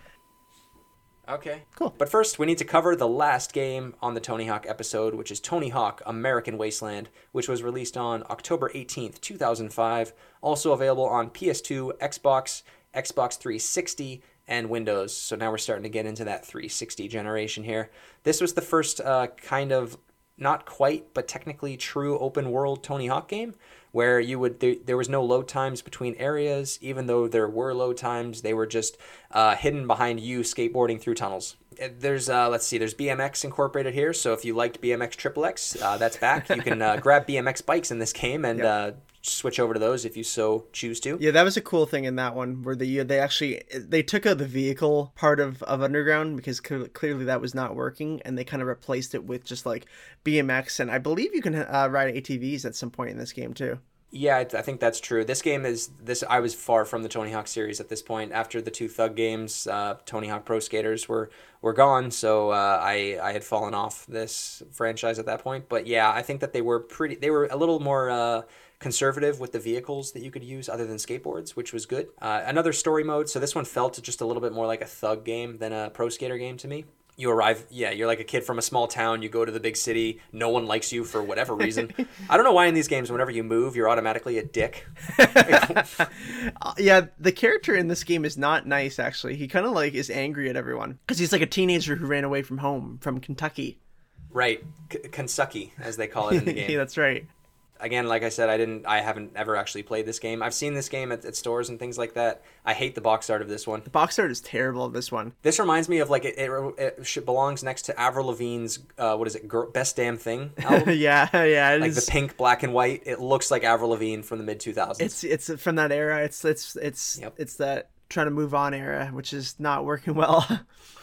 Okay. Cool. But first, we need to cover the last game on the Tony Hawk episode, which is Tony Hawk American Wasteland, which was released on October 18th, 2005. Also available on PS2, Xbox, Xbox 360, and Windows. So now we're starting to get into that 360 generation here. This was the first uh, kind of not quite, but technically true open world Tony Hawk game where you would there, there was no load times between areas. Even though there were load times they were just uh, hidden behind you skateboarding through tunnels. Uh, there's uh, let's see there's bmx incorporated here. So if you liked bmx triple x uh, that's back. You can uh, grab bmx bikes in this game and uh, switch over to those if you so choose to Yeah, that was a cool thing in that one where they they actually they took out the vehicle part of, of Underground because cl- clearly that was not working, and they kind of replaced it with just like BMX, and I believe you can uh, ride ATVs at some point in this game too. Yeah, I, I think that's true. This game is this. I was far from the Tony Hawk series at this point. After the two Thug games, uh, Tony Hawk Pro Skaters were were gone, so uh, I I had fallen off this franchise at that point. But yeah, I think that they were pretty. They were a little more. Conservative with the vehicles that you could use other than skateboards which was good uh, another story mode so this one felt just a little bit more like a thug game than a pro skater game to me you arrive yeah you're like a kid from a small town you go to the big city no one likes you for whatever reason i don't know why in these games whenever you move you're automatically a dick Uh, yeah, the character in this game is not nice. Actually, he kind of like is angry at everyone because he's like a teenager who ran away from home from Kentucky. right K- kentucky as they call it in the game yeah, that's right. Again like i said i didn't i haven't ever actually played this game i've seen this game at, at stores and things like that i hate the box art of this one The box art is terrible of this one. this reminds me of like it, it, it belongs next to avril lavigne's uh, what is it Girl, best damn thing album yeah, yeah, like is- the pink black and white it looks like avril lavigne from the mid 2000s It's it's from that era. It's it's it's Yep. it's that trying to move on era, which is not working well.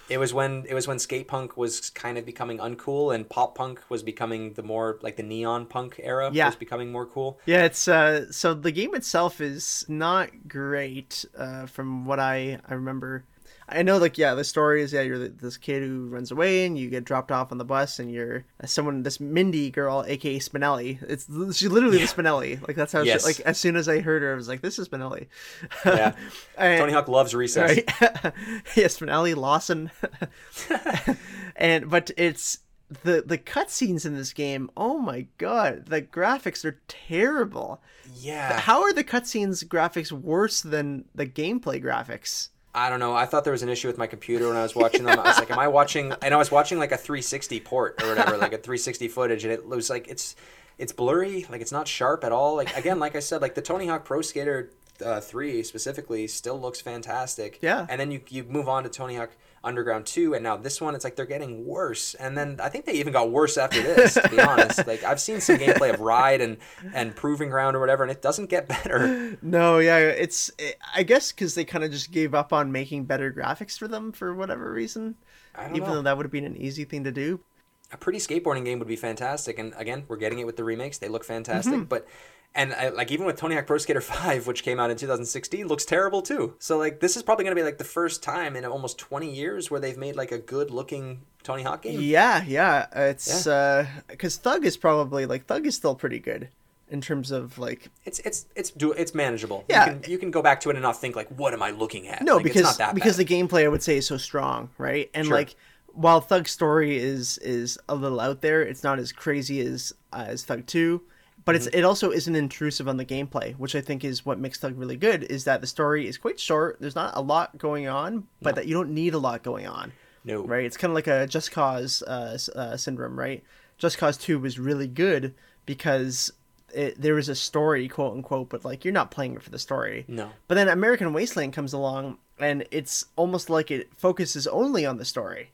It was when it was when skate punk was kind of becoming uncool and pop punk was becoming the more like the neon punk era Yeah. was becoming more cool. yeah, it's uh so the game itself is not great uh from what I I remember. I know, like, yeah, the story is yeah, you're this kid who runs away and you get dropped off on the bus, and you're uh, someone, this Mindy girl, aka Spinelli. It's she's literally the Spinelli. Like that's how. Yes. She, like as soon as I heard her, I was like, this is Spinelli. Yeah. And- Tony Hawk loves recess. right? yeah, Spinelli, Lawson, and but it's the the cutscenes in this game. Oh my god, the graphics are terrible. Yeah. How are the cutscenes graphics worse than the gameplay graphics? I don't know. I thought there was an issue with my computer when I was watching them. I was like, "Am I watching?" And I was watching like a 360 port or whatever, like a 360 footage, and it was like it's it's blurry, like it's not sharp at all. Like again, like I said, like the Tony Hawk Pro Skater uh, 3 specifically still looks fantastic. Yeah. And then you you move on to Tony Hawk Underground 2, and now this one, it's like they're getting worse. And then I think they even got worse after this. to be honest, like I've seen some gameplay of Ride and and Proving Ground or whatever, and it doesn't get better. No, yeah, it's I guess because they kind of just gave up on making better graphics for them for whatever reason. I don't Even know. though that would have been an easy thing to do. a pretty skateboarding game would be fantastic. And again, we're getting it with the remakes; they look fantastic. Mm-hmm. But and I, like even with Tony Hawk Pro Skater Five, which came out in 2016, looks terrible too. So like this is probably going to be like the first time in almost 20 years where they've made like a good looking Tony Hawk game. Yeah, yeah, it's uh because Thug is probably like Thug is still pretty good in terms of like It's it's it's do it's manageable. Yeah. you can, you can go back to it and not think like, what am I looking at? No, Like, because it's not that because bad. the gameplay I would say is so strong, right? And Sure. like while Thug's story is is a little out there, it's not as crazy as uh, as Thug Two, but Mm-hmm. it's it also isn't intrusive on the gameplay, which I think is what makes Thug really good. Is that the story is quite short. There's not a lot going on, but that you don't need a lot going on. No. right? It's kind of like a Just Cause uh, uh, syndrome, right? Just Cause Two was really good because it, there was a story, quote unquote, but like you're not playing it for the story. No. But then American Wasteland comes along, and it's almost like it focuses only on the story.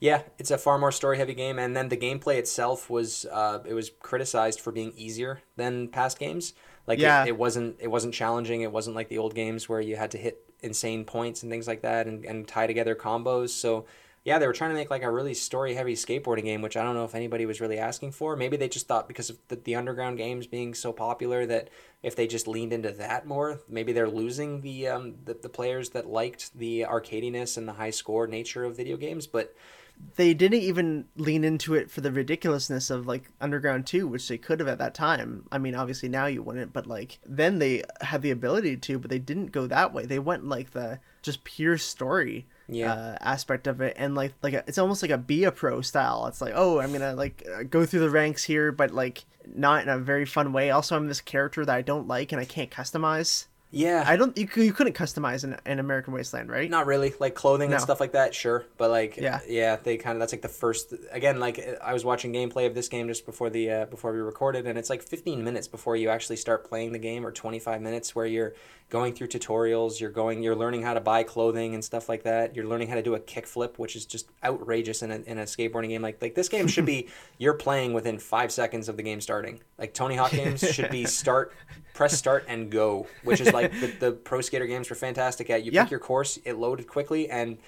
Yeah, it's a far more story heavy game, and then the gameplay itself was uh, it was criticized for being easier than past games. Like Yeah. it, it wasn't it wasn't challenging. It wasn't like the old games where you had to hit insane points and things like that, and, and tie together combos. So yeah, they were trying to make like a really story heavy skateboarding game, which I don't know if anybody was really asking for. Maybe they just thought because of the, the underground games being so popular that if they just leaned into that more, maybe they're losing the um, the, the players that liked the arcadiness and the high score nature of video games, but. They didn't even lean into it for the ridiculousness of like Underground 2, which they could have at that time. I mean, obviously now you wouldn't, but like then they had the ability to, but they didn't go that way. They went like the just pure story Yeah. uh, aspect of it, and like like a, it's almost like a be a pro style. It's like oh, I'm gonna like uh, go through the ranks here, but like not in a very fun way. Also, I'm this character that I don't like and I can't customize. Yeah, I don't you, you couldn't customize in, in American Wasteland, right? not really like clothing No. and stuff like that. Sure, but like Yeah. yeah, they kind of that's like the first again. Like I was watching gameplay of this game just before the uh, before we recorded, and it's like 15 minutes before you actually start playing the game, or 25 minutes where you're going through tutorials. You're going, you're learning how to buy clothing and stuff like that. You're learning how to do a kickflip, which is just outrageous in a, in a skateboarding game. Like like this game should be you're playing within five seconds of the game starting. Like Tony Hawk games should be start, press start and go, which is like the, the pro skater games were fantastic at. You Yeah. pick your course, it loaded quickly, and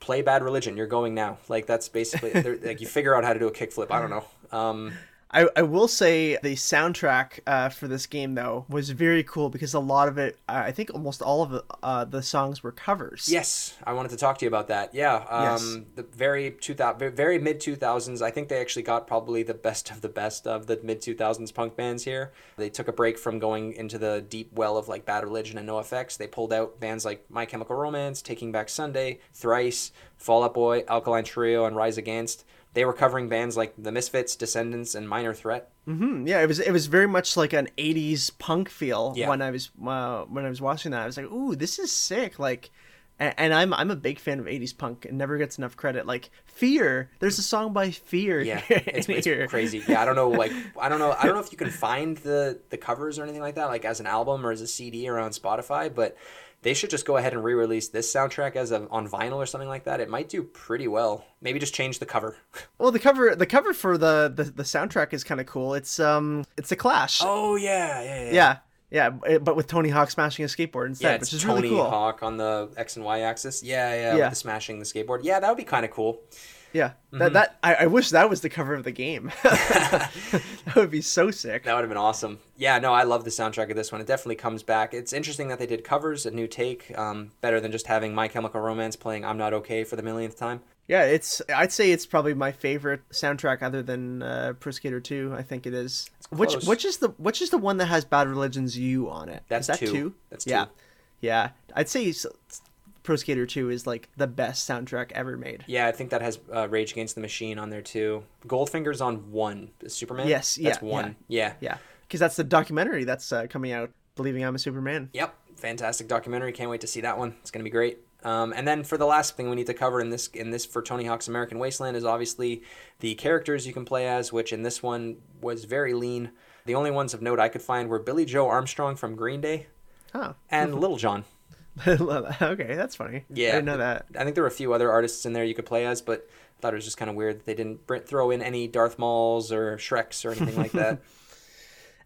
play Bad Religion. You're going now. Like that's basically like you figure out how to do a kickflip. I don't know. Um, I, I will say the soundtrack uh, for this game though was very cool because a lot of it, uh, I think almost all of it, uh, the songs were covers. Yes, I wanted to talk to you about that. Yeah, um, Yes. the very two thousand, very mid two thousands. I think they actually got probably the best of the best of the mid two thousands punk bands here. They took a break from going into the deep well of like Bad Religion and NoFX. They pulled out bands like My Chemical Romance, Taking Back Sunday, Thrice, Fall Out Boy, Alkaline Trio, and Rise Against. They were covering bands like The Misfits, Descendants, and Minor Threat. Hmm, yeah, it was it was very much like an '80s punk feel Yeah. when I was uh, when I was watching that. I was like, "Ooh, this is sick!" Like, and, and I'm I'm a big fan of '80s punk. It never gets enough credit. Like Fear, there's a song by Fear. Yeah, it's, it's crazy. Yeah, I don't know. Like, I don't know. I don't know if you can find the the covers or anything like that, like as an album or as a CD or on Spotify. But they should just go ahead and re-release this soundtrack as a on vinyl or something like that. It might do pretty well. Maybe just change the cover. Well, the cover the cover for the the, the soundtrack is kind of cool. It's um it's a Clash. Oh yeah, yeah, yeah. yeah, yeah, but with Tony Hawk smashing a skateboard instead, Yeah, which is Tony really cool. Tony Hawk on the X and Y axis. Yeah, yeah, Yeah. Smashing the skateboard. Yeah, that would be kind of cool. Yeah, Mm-hmm. that that I, I wish that was the cover of the game. that would be so sick. That would have been awesome. Yeah, no, I love the soundtrack of this one. It definitely comes back. It's interesting that they did covers, a new take, um, better than just having My Chemical Romance playing "I'm Not Okay" for the millionth time. Yeah, it's I'd say it's probably my favorite soundtrack other than uh, Pro Skater 2. I think it is. Which which is the which is the one that has Bad Religion's "You" on it? That's that two. That's yeah, two. yeah. I'd say Pro Skater 2 is like the best soundtrack ever made. Yeah, I think that has uh, Rage Against the Machine on there too. Goldfinger's on one. Superman. Yes, that's yeah, one. Yeah. Yeah, because that's the documentary that's uh, coming out. Believing I'm a Superman. Yep, fantastic documentary. Can't wait to see that one. It's going to be great. Um, and then for the last thing we need to cover in this in this for Tony Hawk's American Wasteland is obviously the characters you can play as, which in this one was very lean. The only ones of note I could find were Billie Joe Armstrong from Green Day Oh, and Lil Jon. okay, that's funny. Yeah, I didn't know that. I think there were a few other artists in there you could play as, but I thought it was just kind of weird that they didn't br- throw in any Darth Mauls or Shreks or anything like that.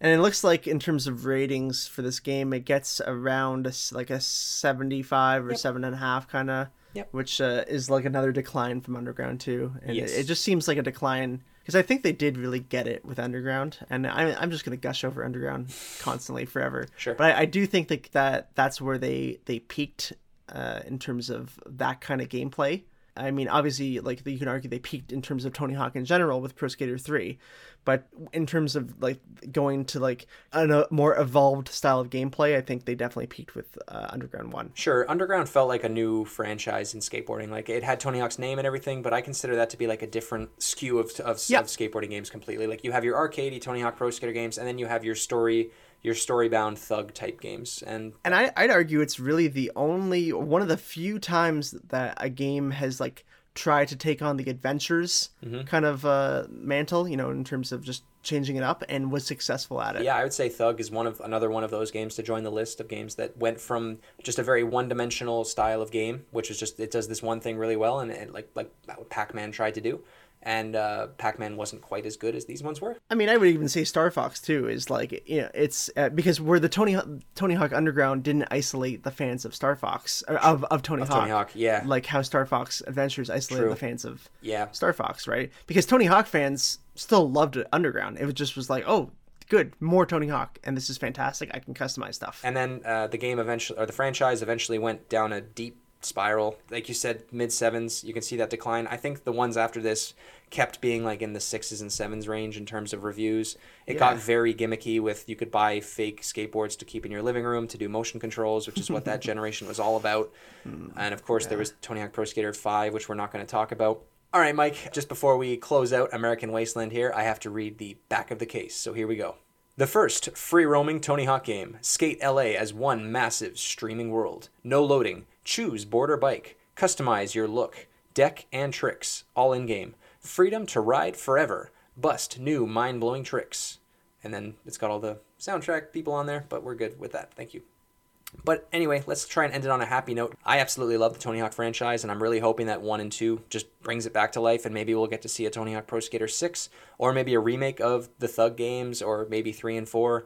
And it looks like in terms of ratings for this game, it gets around like a seventy-five or Yep. seven and a half kind of, Yep. which uh, is like another decline from Underground Two. And Yes. it, it just seems like a decline because I think they did really get it with Underground, and I'm I'm just gonna gush over Underground constantly forever. Sure. But I, I do think that, that that's where they they peaked uh, in terms of that kind of gameplay. I mean, obviously, like you can argue they peaked in terms of Tony Hawk in general with Pro Skater Three, but in terms of like going to like a a more evolved style of gameplay, I think they definitely peaked with uh, Underground One. Sure, Underground felt like a new franchise in skateboarding. Like it had Tony Hawk's name and everything, but I consider that to be like a different skew of, of, Yeah. of skateboarding games completely. Like you have your arcadey Tony Hawk Pro Skater games, and then you have your story, your story bound thug type games. And And I, I'd argue it's really the only one of the few times that a game has like tried to take on the adventures kind of uh, mantle, you know, in terms of just changing it up, and was successful at it. yeah, I would say Thug is one of another one of those games to join the list of games that went from just a very one dimensional style of game, which is just it does this one thing really well, and it, like like what Pac Man tried to do. And uh, Pac Man wasn't quite as good as these ones were. I mean, I would even say Star Fox too is like you know it's uh, because where the Tony Tony Hawk Underground didn't isolate the fans of Star Fox or of of Tony Hawk. Tony Hawk, yeah. Like how Star Fox Adventures isolated True. the fans of Yeah. Star Fox, right? Because Tony Hawk fans still loved Underground. It was just was like, oh, good, more Tony Hawk, and this is fantastic. I can customize stuff. And then uh, the game eventually, or the franchise eventually went down a deep spiral. Like you said, mid sevens, you can see that decline. I think the ones after this kept being like in the sixes and sevens range in terms of reviews. It got very gimmicky with you could buy fake skateboards to keep in your living room to do motion controls, which is what that generation was all about. Hmm. And of course, there was Tony Hawk Pro Skater 5, which we're not going to talk about. All right, Mike, just before we close out American Wasteland here, I have to read the back of the case. So here we go. The first free roaming Tony Hawk game. Skate LA as one massive streaming world. No loading. Choose board or bike. Customize your look, deck, and tricks. All in game. Freedom to ride forever. Bust new mind blowing tricks. And then it's got all the soundtrack people on there, but we're good with that. Thank you. But anyway, let's try and end it on a happy note. I absolutely love the Tony Hawk franchise, and I'm really hoping that 1 and 2 just brings it back to life, and maybe we'll get to see a Tony Hawk Pro Skater 6, or maybe a remake of the Thug games, or maybe 3 and 4.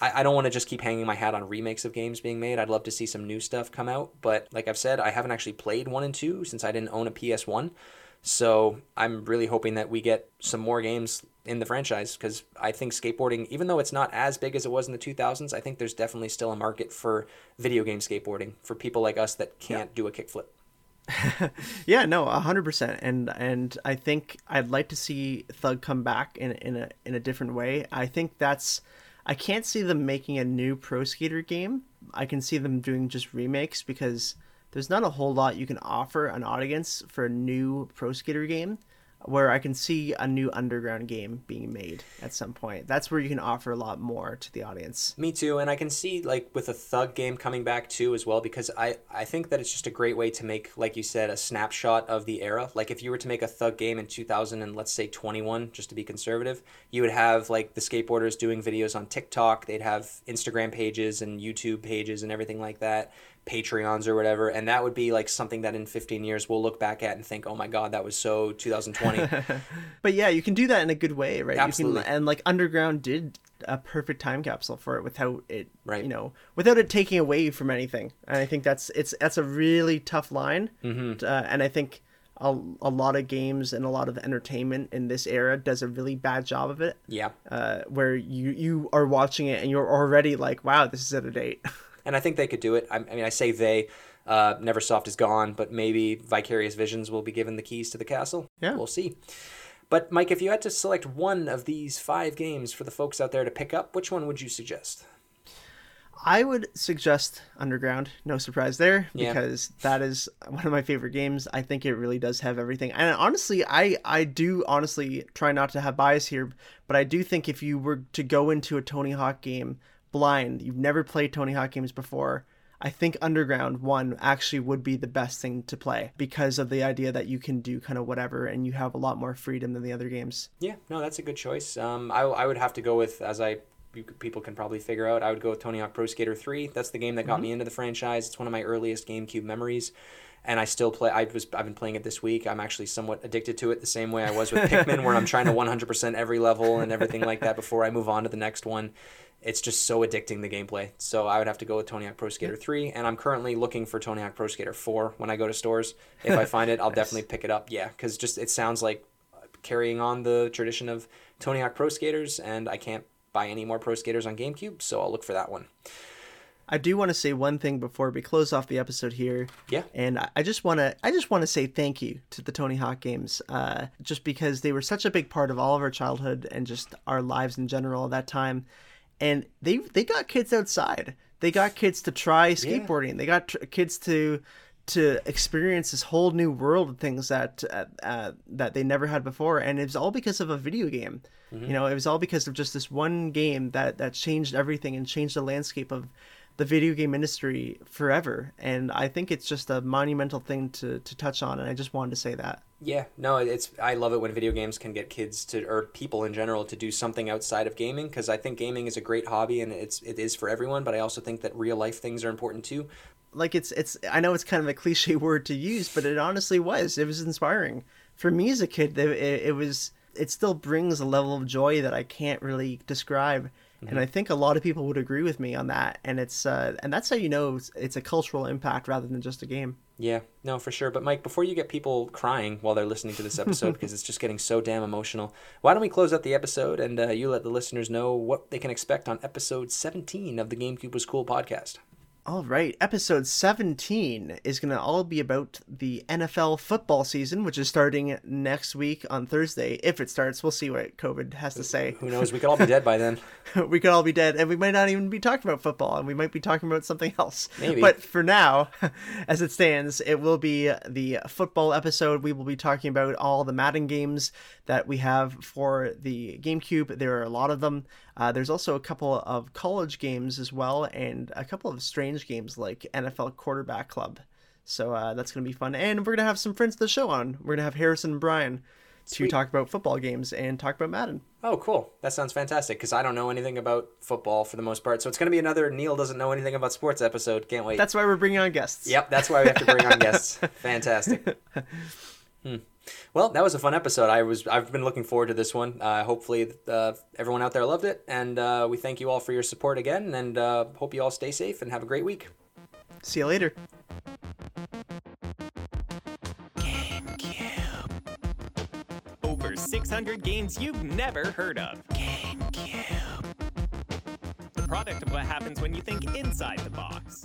I, I don't want to just keep hanging my hat on remakes of games being made. I'd love to see some new stuff come out, but like I've said, I haven't actually played 1 and 2 since I didn't own a PS1. So I'm really hoping that we get some more games in the franchise because I think skateboarding, even though it's not as big as it was in the 2000s, I think there's definitely still a market for video game skateboarding for people like us that can't do a kickflip. Yeah, no, hundred percent, and and I think I'd like to see Thug come back in in a in a different way. I think that's I can't see them making a new Pro Skater game. I can see them doing just remakes because there's not a whole lot you can offer an audience for a new Pro Skater game. Where I can see a new underground game being made at some point. That's where you can offer a lot more to the audience. Me too, and I can see like with a thug game coming back too as well because I I think that it's just a great way to make like you said a snapshot of the era. Like if you were to make a thug game in 2000 and let's say 21 just to be conservative, you would have like the skateboarders doing videos on TikTok, they'd have Instagram pages and YouTube pages and everything like that, Patreons or whatever, and that would be like something that in 15 years we'll look back at and think, "Oh my god, that was so 2020." But yeah, you can do that in a good way, right? Absolutely. You can, and like Underground did a perfect time capsule for it without it, Right. You know, without it taking away from anything. And I think that's it's that's a really tough line. Mm-hmm. Uh, and I think a, a lot of games and a lot of entertainment in this era does a really bad job of it. Yeah. Uh, where you you are watching it and you're already like, wow, this is out of date. and I think they could do it. I, I mean, I say they. Uh, Neversoft is gone, but maybe Vicarious Visions will be given the keys to the castle. Yeah. we'll see. But Mike, if you had to select one of these five games for the folks out there to pick up, which one would you suggest? I would suggest Underground. No surprise there, Yeah. because that is one of my favorite games. I think it really does have everything. And honestly, I I do honestly try not to have bias here, but I do think if you were to go into a Tony Hawk game blind, you've never played Tony Hawk games before. I think Underground one actually would be the best thing to play because of the idea that you can do kind of whatever and you have a lot more freedom than the other games. Yeah, no, that's a good choice. Um, I, I would have to go with, as I you, people can probably figure out, I would go with Tony Hawk Pro Skater 3. That's the game that got me into the franchise. It's one of my earliest GameCube memories. And I still play. I was. I've been playing it this week. I'm actually somewhat addicted to it, the same way I was with Pikmin, where I'm trying to 100% every level and everything like that before I move on to the next one. It's just so addicting the gameplay. So I would have to go with Tony Hawk Pro Skater 3, and I'm currently looking for Tony Hawk Pro Skater 4 when I go to stores. If I find it, I'll definitely pick it up. Yeah, because just it sounds like carrying on the tradition of Tony Hawk Pro Skaters, and I can't buy any more Pro Skaters on GameCube, so I'll look for that one. I do want to say one thing before we close off the episode here. Yeah. And I- I just want to I just want to say thank you to the Tony Hawk games, uh, just because they were such a big part of all of our childhood and just our lives in general at that time, and they they got kids outside. They got kids to try skateboarding. They got tr- kids to to experience this whole new world of things that uh, uh, that they never had before, and it was all because of a video game. You know, it was all because of just this one game that that changed everything and changed the landscape of the video game industry forever. And I think it's just a monumental thing to to touch on, and I just wanted to say that. Yeah, no, it's I love it when video games can get kids to or people in general to do something outside of gaming because I think gaming is a great hobby and it's it is for everyone, but I also think that real life things are important too. like it's it's I know it's kind of a cliche word to use, but it honestly was. It was inspiring for me as a kid. It, it, it was. It still brings a level of joy that I can't really describe, and I think a lot of people would agree with me on that. And it's uh, and that's how you know it's, it's a cultural impact rather than just a game. Yeah, no, for sure. But Mike, before you get people crying while they're listening to this episode because it's just getting so damn emotional, why don't we close out the episode and uh, you let the listeners know what they can expect on episode 17 of the GameCube Was Cool podcast? All right, episode 17 is going to all be about the NFL football season, which is starting next week on Thursday. If it starts, we'll see what COVID has to say. Who knows? We could all be dead by then. we could all be dead, and we might not even be talking about football, and we might be talking about something else. Maybe. But for now, as it stands, it will be the football episode. We will be talking about all the Madden games that we have for the GameCube. There are a lot of them. Uh, there's also a couple of college games as well, and a couple of strange games like NFL Quarterback Club. So uh, that's going to be fun. And we're going to have some friends of the show on. We're going to have Harrison and Brian to talk about football games and talk about Madden. Oh, cool. That sounds fantastic because I don't know anything about football for the most part. So it's going to be another Neil doesn't know anything about sports episode. Can't wait. That's why we're bringing on guests. Yep, that's why we have to bring on guests. Fantastic. Hmm. Well, that was a fun episode. I was I've been looking forward to this one. Uh, hopefully, uh, everyone out there loved it, and uh, we thank you all for your support again. And uh, hope you all stay safe and have a great week. See you later. GameCube. Over 600 games you've never heard of. GameCube. The product of what happens when you think inside the box.